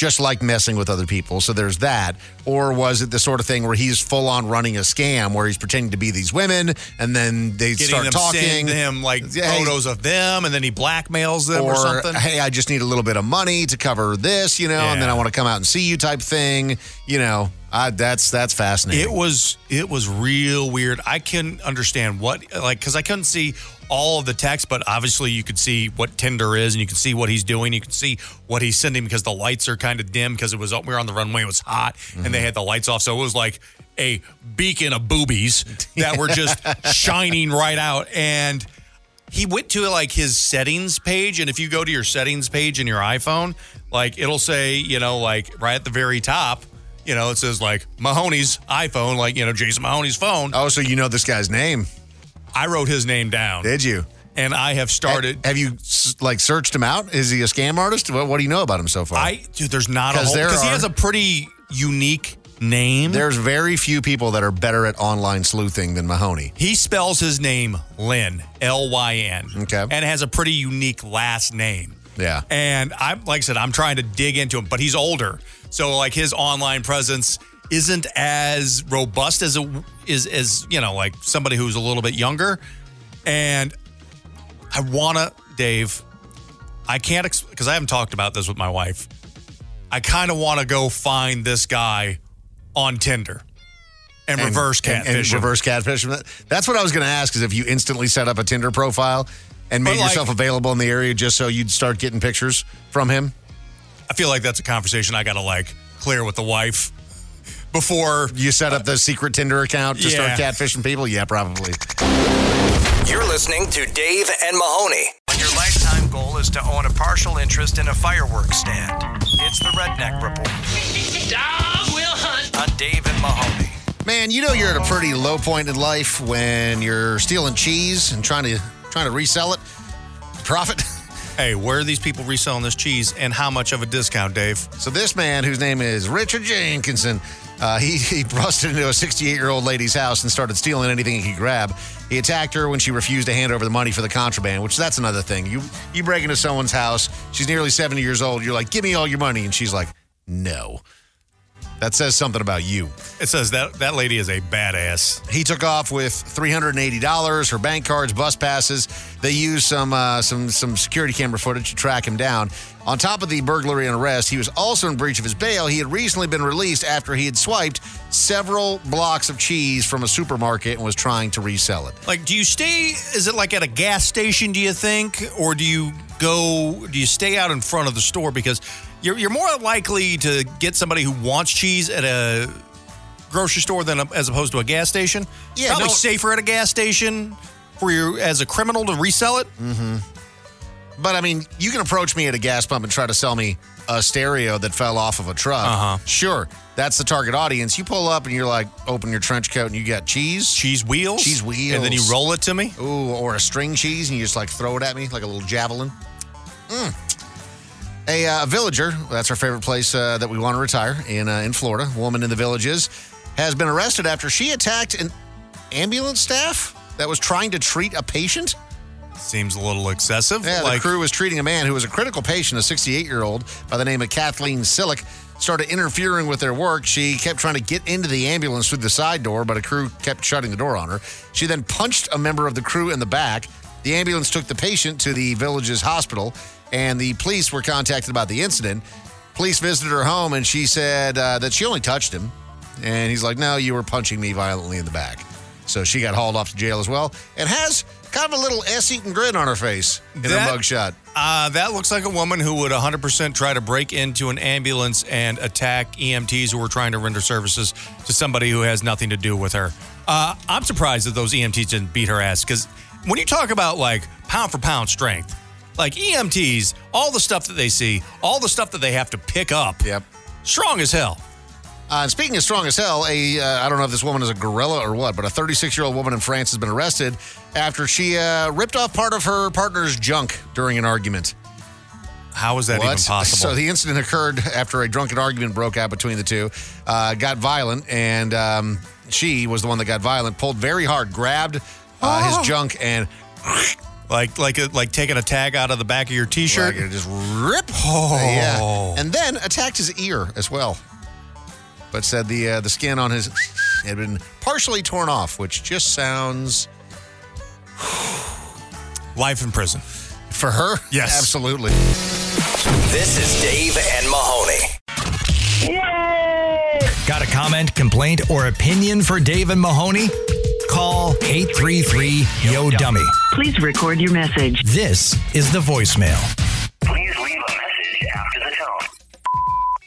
just like messing with other people, so there's that. Or was it the sort of thing where he's full on running a scam, where he's pretending to be these women, and then they Getting start them talking send him like hey, photos of them, and then he blackmails them or, or, something. hey, I just need a little bit of money to cover this, you know, and then I want to come out and see you type thing, you know. Uh, that's that's fascinating. It was it was real weird. I couldn't understand what like because I couldn't see all of the text, but obviously you could see what Tinder is, and you can see what he's doing. You can see what he's sending because the lights are kind of dim because it was we were on the runway. It was hot, and they had the lights off, so it was like a beacon of boobies that were just shining right out. And he went to like his settings page, and if you go to your settings page in your iPhone, like it'll say, you know, like right at the very top. You know, it says like Mahoney's iPhone, like, you know, Jason Mahoney's phone. Oh, so you know this guy's name? I wrote his name down. Did you? And I have started. Have you like searched him out? Is he a scam artist? What, what do you know about him so far? I dude, there's not a whole because he has a pretty unique name. There's very few people that are better at online sleuthing than Mahoney. He spells his name Lynn, L Y N. Okay. And has a pretty unique last name. Yeah. And I'm like I said, I'm trying to dig into him, but he's older. So like his online presence isn't as robust as it is as, you know, like somebody who's a little bit younger. And I wanna, Dave, I can't because I haven't talked about this with my wife. I kind of want to go find this guy on Tinder and, reverse catfish and him. reverse catfish. That's what I was going to ask. Is if you instantly set up a Tinder profile and But made like- yourself available in the area just so you'd start getting pictures from him. I feel like that's a conversation I got to like clear with the wife before you set up the secret Tinder account to start catfishing people. Yeah, probably. You're listening to Dave and Mahoney. When your lifetime goal is to own a partial interest in a fireworks stand, it's the Redneck Report. Dog will hunt. On Dave and Mahoney. Man, you know you're at a pretty low point in life when you're stealing cheese and trying to trying to resell it, profit. Hey, where are these people reselling this cheese and how much of a discount, Dave? So this man, whose name is Richard Jenkinson, uh, he, he busted into a 68-year-old lady's house and started stealing anything he could grab. He attacked her when she refused to hand over the money for the contraband, which that's another thing. You you break into someone's house, she's nearly 70 years old, you're like, give me all your money. And she's like, no. That says something about you. It says that that lady is a badass. He took off with $380, her bank cards, bus passes. They used some uh, some some security camera footage to track him down. On top of the burglary and arrest, he was also in breach of his bail. He had recently been released after he had swiped several blocks of cheese from a supermarket and was trying to resell it. Like, do you stay? Is it like at a gas station? Do you think, or do you go? Do you stay out in front of the store because you're you're more likely to get somebody who wants cheese at a grocery store than a, as opposed to a gas station? Yeah, probably no- safer at a gas station for you as a criminal to resell it. Mm-hmm. But I mean, you can approach me at a gas pump and try to sell me a stereo that fell off of a truck. Uh-huh. Sure, that's the target audience. You pull up and you're like, open your trench coat and you got cheese, cheese wheels, cheese wheels, and then you roll it to me. Ooh, or a string cheese and you just like throw it at me like a little javelin. Mm. A uh, villager, that's our favorite place uh, that we want to retire in uh, in Florida. Woman in the villages has been arrested after she attacked an ambulance staff that was trying to treat a patient. Seems a little excessive. Yeah, like the crew was treating a man who was a critical patient, a 68 year old by the name of Kathleen Sillick. Started interfering with their work. She kept trying to get into the ambulance through the side door, but a crew kept shutting the door on her. She then punched a member of the crew in the back. The ambulance took the patient to the village's hospital, and the police were contacted about the incident. Police visited her home, and she said uh, that she only touched him. And he's like, No, you were punching me violently in the back. So she got hauled off to jail as well and has kind of a little S eating grin on her face in That- a mugshot. Uh, that looks like a woman who would 100% try to break into an ambulance and attack EMTs who were trying to render services to somebody who has nothing to do with her. Uh, I'm surprised that those EMTs didn't beat her ass because when you talk about like pound for pound strength, like EMTs, all the stuff that they see, all the stuff that they have to pick up, yep, strong as hell. Uh, and speaking of strong as hell, a uh, I don't know if this woman is a gorilla or what, but a 36 year old woman in France has been arrested after she uh, ripped off part of her partner's junk during an argument. How is that What? even possible? So the incident occurred after a drunken argument broke out between the two, uh, got violent, and um, she was the one that got violent. Pulled very hard, grabbed uh, Oh. his junk, and like like a, like taking a tag out of the back of your t-shirt. Like just rip. Oh. Yeah. And then attacked his ear as well. But said the uh, the skin on his had been partially torn off, which just sounds Life in prison. for her. Yes. absolutely. This is Dave and Mahoney. Got Got a comment, complaint, or opinion for Dave and Mahoney? Call 833 Yo Dummy. Please record your message. This is the voicemail. Please leave a message after the tone.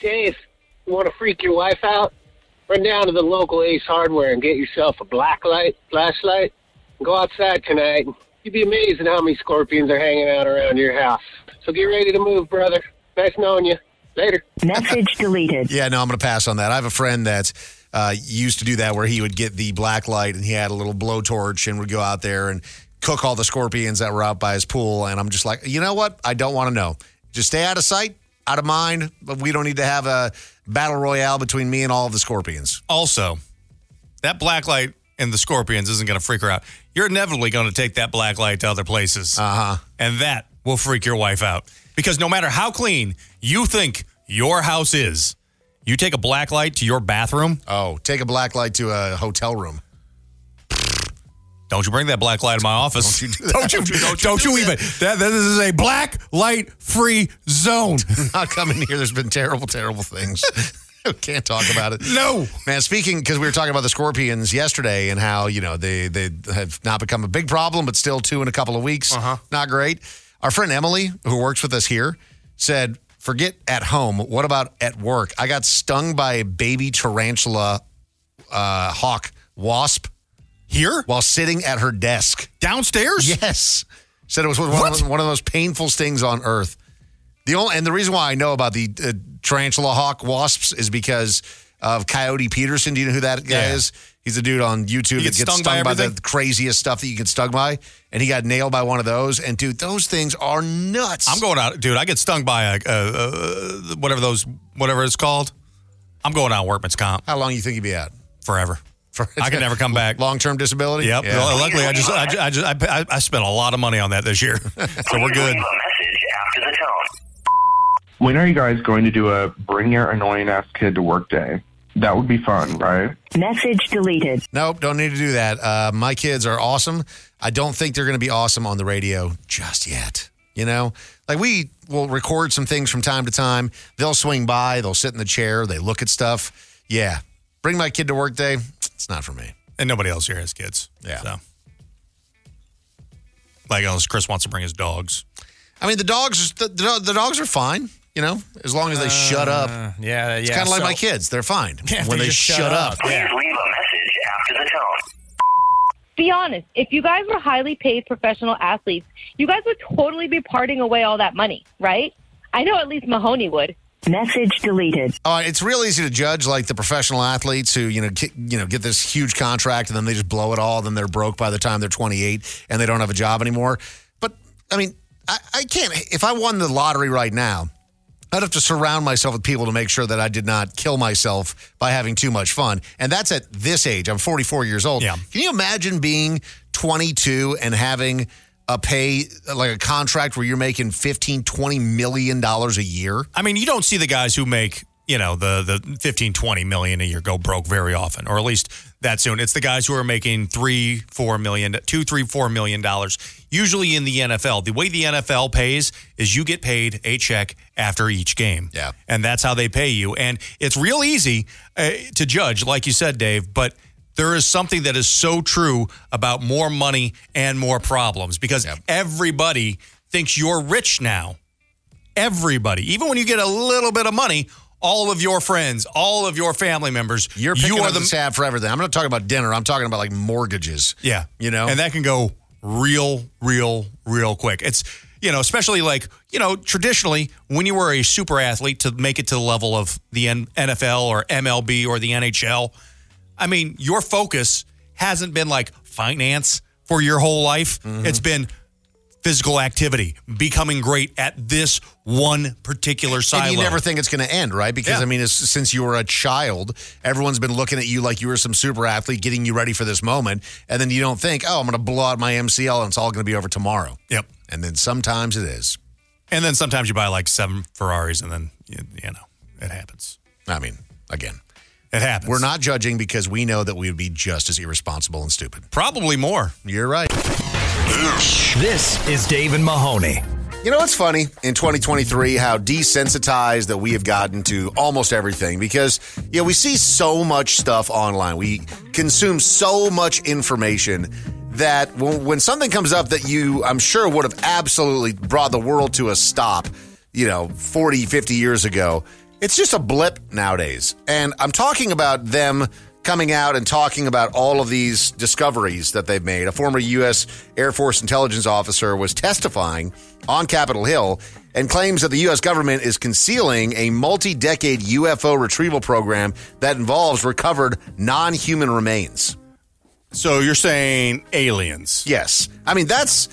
Dave, you want to freak your wife out? Run down to the local Ace Hardware and get yourself a black light, flashlight, and go outside tonight. You'd be amazed at how many scorpions are hanging out around your house. So get ready to move, brother. Nice knowing you. Later. Message deleted. Yeah, no, I'm going to pass on that. I have a friend that uh, used to do that where he would get the black light and he had a little blowtorch and would go out there and cook all the scorpions that were out by his pool. And I'm just like, you know what? I don't want to know. Just stay out of sight, out of mind. But we don't need to have a battle royale between me and all of the scorpions. Also, that black light and the scorpions isn't going to freak her out. You're inevitably going to take that black light to other places. Uh huh. And that will freak your wife out. Because no matter how clean you think your house is, you take a black light to your bathroom. Oh, take a black light to a hotel room. Don't you bring that black light in my office. Don't you do that. Don't you, Don't you- don't you don't do you even. That, this is a black light free zone. Not coming here. There's been terrible, terrible things. Can't talk about it. No. Man, speaking because we were talking about the scorpions yesterday and how you know they they have not become a big problem, but still two in a couple of weeks. Uh-huh. Not great. Our friend Emily, who works with us here, said, "Forget at home. What about at work? I got stung by a baby tarantula uh, hawk wasp Here? while sitting at her desk. Downstairs? Yes, said it was one, of, those- one of the most painful stings on earth. The only and the reason why I know about the uh, tarantula hawk wasps is because of Coyote Peterson. Do you know who that guy Yeah. is? He's a dude on YouTube He that gets gets stung stung, by by, the craziest stuff that you get stung by, and he got nailed by one of those. And dude, those things are nuts. I'm going out, dude. I get stung by a, a, a whatever those whatever it's called. I'm going out workman's comp How long you think you'd be at? forever. For, I can never come back. Long term disability. Yep. Yeah. Well, luckily, I just I, ju- I just I, I, I spent a lot of money on that this year, so we're good. leave a message after the tone. When are you guys going to do a bring your annoying ass kid to work day? That would be fun, right? Message deleted. Nope, don't need to do that. Uh, my kids are awesome. I don't think they're going to be awesome on the radio just yet. You know, like we will record some things from time to time. They'll swing by, they'll sit in the chair, they look at stuff. Yeah, bring my kid to work day. It's not for me. And nobody else here has kids. Yeah. So. Like unless Chris wants to bring his dogs. I mean, the dogs, the, the, the dogs are fine. You know, as long as they shut up. Uh, yeah, yeah. It's kind of like my kids; they're fine Yeah, when they they shut, shut up. up. Please Yeah. leave a message after the tone. Be honest. If you guys were highly paid professional athletes, you guys would totally be parting away all that money, right? I know at least Mahoney would. Message deleted. Uh, it's real easy to judge like the professional athletes who you know ki- you know get this huge contract and then they just blow it all. Then they're broke by the time they're 28 and they don't have a job anymore. But I mean, I, I can't. If I won the lottery right now, I'd have to surround myself with people to make sure that I did not kill myself by having too much fun. And that's at this age. I'm 44 years old. Yeah. Can you imagine being 22 and having a pay like a contract where you're making 15, 20 million dollars a year? I mean, you don't see the guys who make, you know, the the 15, 20 million a year go broke very often, or at least that soon. It's the guys who are making three, four million, two, three, four million dollars. Usually in the NFL, the way the NFL pays is you get paid a check after each game. Yeah. And that's how they pay you. And it's real easy uh, to judge, like you said, Dave, but there is something that is so true about more money and more problems because everybody thinks you're rich now everybody, even when you get a little bit of money, all of your friends, all of your family members, You're you are the tab for everything. I'm not talking about dinner. I'm talking about like mortgages. yeah, You know? and that can go real, real, real quick. It's you know, especially like you know, traditionally when you were a super athlete to make it to the level of the NFL or MLB or the NHL, I mean, your focus hasn't been like finance for your whole life. Mm-hmm. It's been physical activity, becoming great at this one particular silo. And you never think it's going to end, right? Because Yeah. I mean, it's, since you were a child, everyone's been looking at you like you were some super athlete, getting you ready for this moment, and then you don't think, "Oh, I'm going to blow out my MCL, and it's all going to be over tomorrow." Yep. And then sometimes it is. And then sometimes you buy like seven Ferraris, and then you, you know it happens. I mean, again, It happens. we're not judging because we know that we would be just as irresponsible and stupid. probably more. You're right. This is Dave and Mahoney. You know what's funny in 2023 how desensitized that we have gotten to almost everything because you know we see so much stuff online. We consume so much information that when, when something comes up that you I'm sure would have absolutely brought the world to a stop, you know, 40, 50 years ago, it's just a blip nowadays. And I'm talking about them coming out and talking about all of these discoveries that they've made. A former U.S. Air Force intelligence officer was testifying on Capitol Hill and claims that the U.S. government is concealing a multi decade UFO retrieval program that involves recovered non human remains. So you're saying aliens? Yes. I mean, that's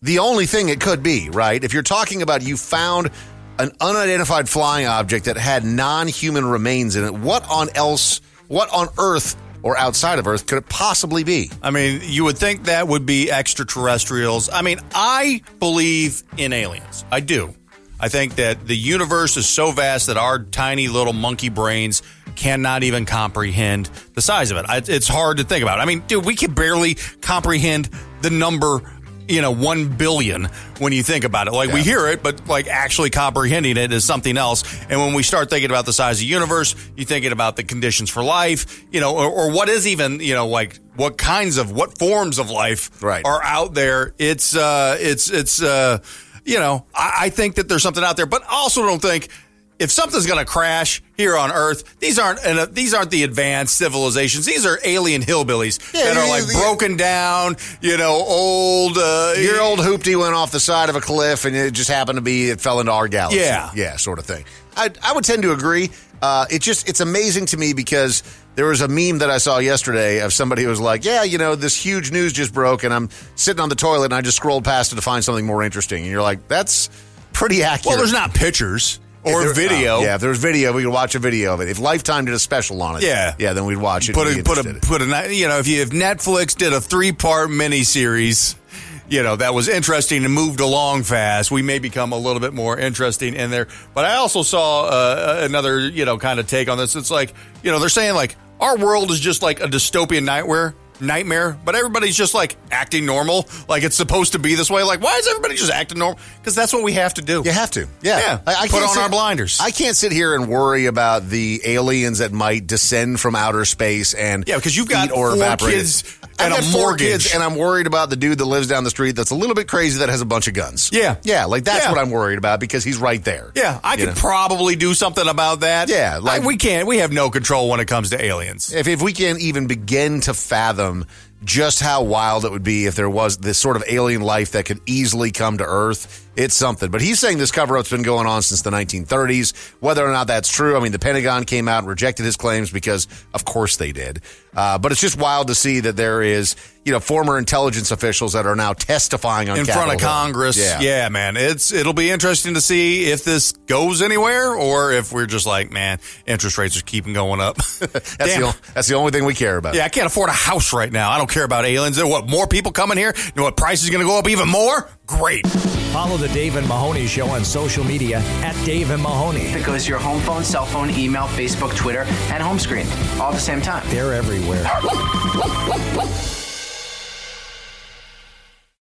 the only thing it could be, right? If you're talking about you found an unidentified flying object that had non human remains in it, what on else, what on earth or outside of Earth could it possibly be? I mean, you would think that would be extraterrestrials. I mean, I believe in aliens. I do. I think that the universe is so vast that our tiny little monkey brains cannot even comprehend the size of it. It's hard to think about. I mean, dude, we can barely comprehend the number, you know, 1 billion when you think about it. Like we hear it, but like actually comprehending it is something else. And when we start thinking about the size of the universe, you're thinking about the conditions for life, you know, or, or what is even, you know, like what kinds of, what forms of life Right. are out there. It's, uh, it's, it's, uh, you know, I, I think that there's something out there, but also don't think if something's going to crash here on Earth, these aren't uh, these aren't the advanced civilizations. These are alien hillbillies Yeah, that are like yeah. broken down, you know, old. Uh, Your old hoopty went off the side of a cliff and it just happened to be, it fell into our galaxy. Yeah. Yeah, sort of thing. I, I would tend to agree. Uh, it just, it's amazing to me because there was a meme that I saw yesterday of somebody who was like, yeah, you know, this huge news just broke and I'm sitting on the toilet and I just scrolled past it to find something more interesting. And you're like, that's pretty accurate. well, there's not pictures or there- video. oh, yeah, if there was video, we could watch a video of it. If Lifetime did a special on it, Yeah. yeah, then we'd watch it. put a put a put a you know if you if Netflix did a three part miniseries, you know that was interesting and moved along fast, we may become a little bit more interesting in there. But I also saw uh, another you know kind of take on this. It's like you know they're saying like our world is just like a dystopian nightmare. Nightmare, but everybody's just like acting normal, like it's supposed to be this way. Like, why is everybody just acting normal? Because that's what we have to do. You have to. Yeah. yeah. I, I Put on sit- our blinders. I can't sit here and worry about the aliens that might descend from outer space and yeah, because you've got or four evaporate. kids I've and a got four mortgage. kids, and I'm worried about the dude that lives down the street that's a little bit crazy that has a bunch of guns. Yeah. yeah, like that's Yeah. what I'm worried about because he's right there. Yeah, I could know? probably do something about that. Yeah, like- I- we can't. We have no control when it comes to aliens. If if we can't even begin to fathom just how wild it would be if there was this sort of alien life that could easily come to Earth, it's something. But he's saying this cover up's been going on since the 1930s. Whether or not that's true, I mean, the Pentagon came out and rejected his claims because, of course, they did. Uh, but it's just wild to see that there is, you know, former intelligence officials that are now testifying on in front of Hill. Congress. Yeah. Yeah. man. It's it'll be interesting to see if this goes anywhere or if we're just like, man, interest rates are keeping going up. That's, Damn. the, o- that's the only thing we care about. Yeah, I can't afford a house right now. I don't care about aliens. What more people coming here? You know what price is going to go up even more? Great. Follow the Dave and Mahoney Show on social media at Dave and Mahoney. That goes to your home phone, cell phone, email, Facebook, Twitter, and home screen all at the same time. They're everywhere.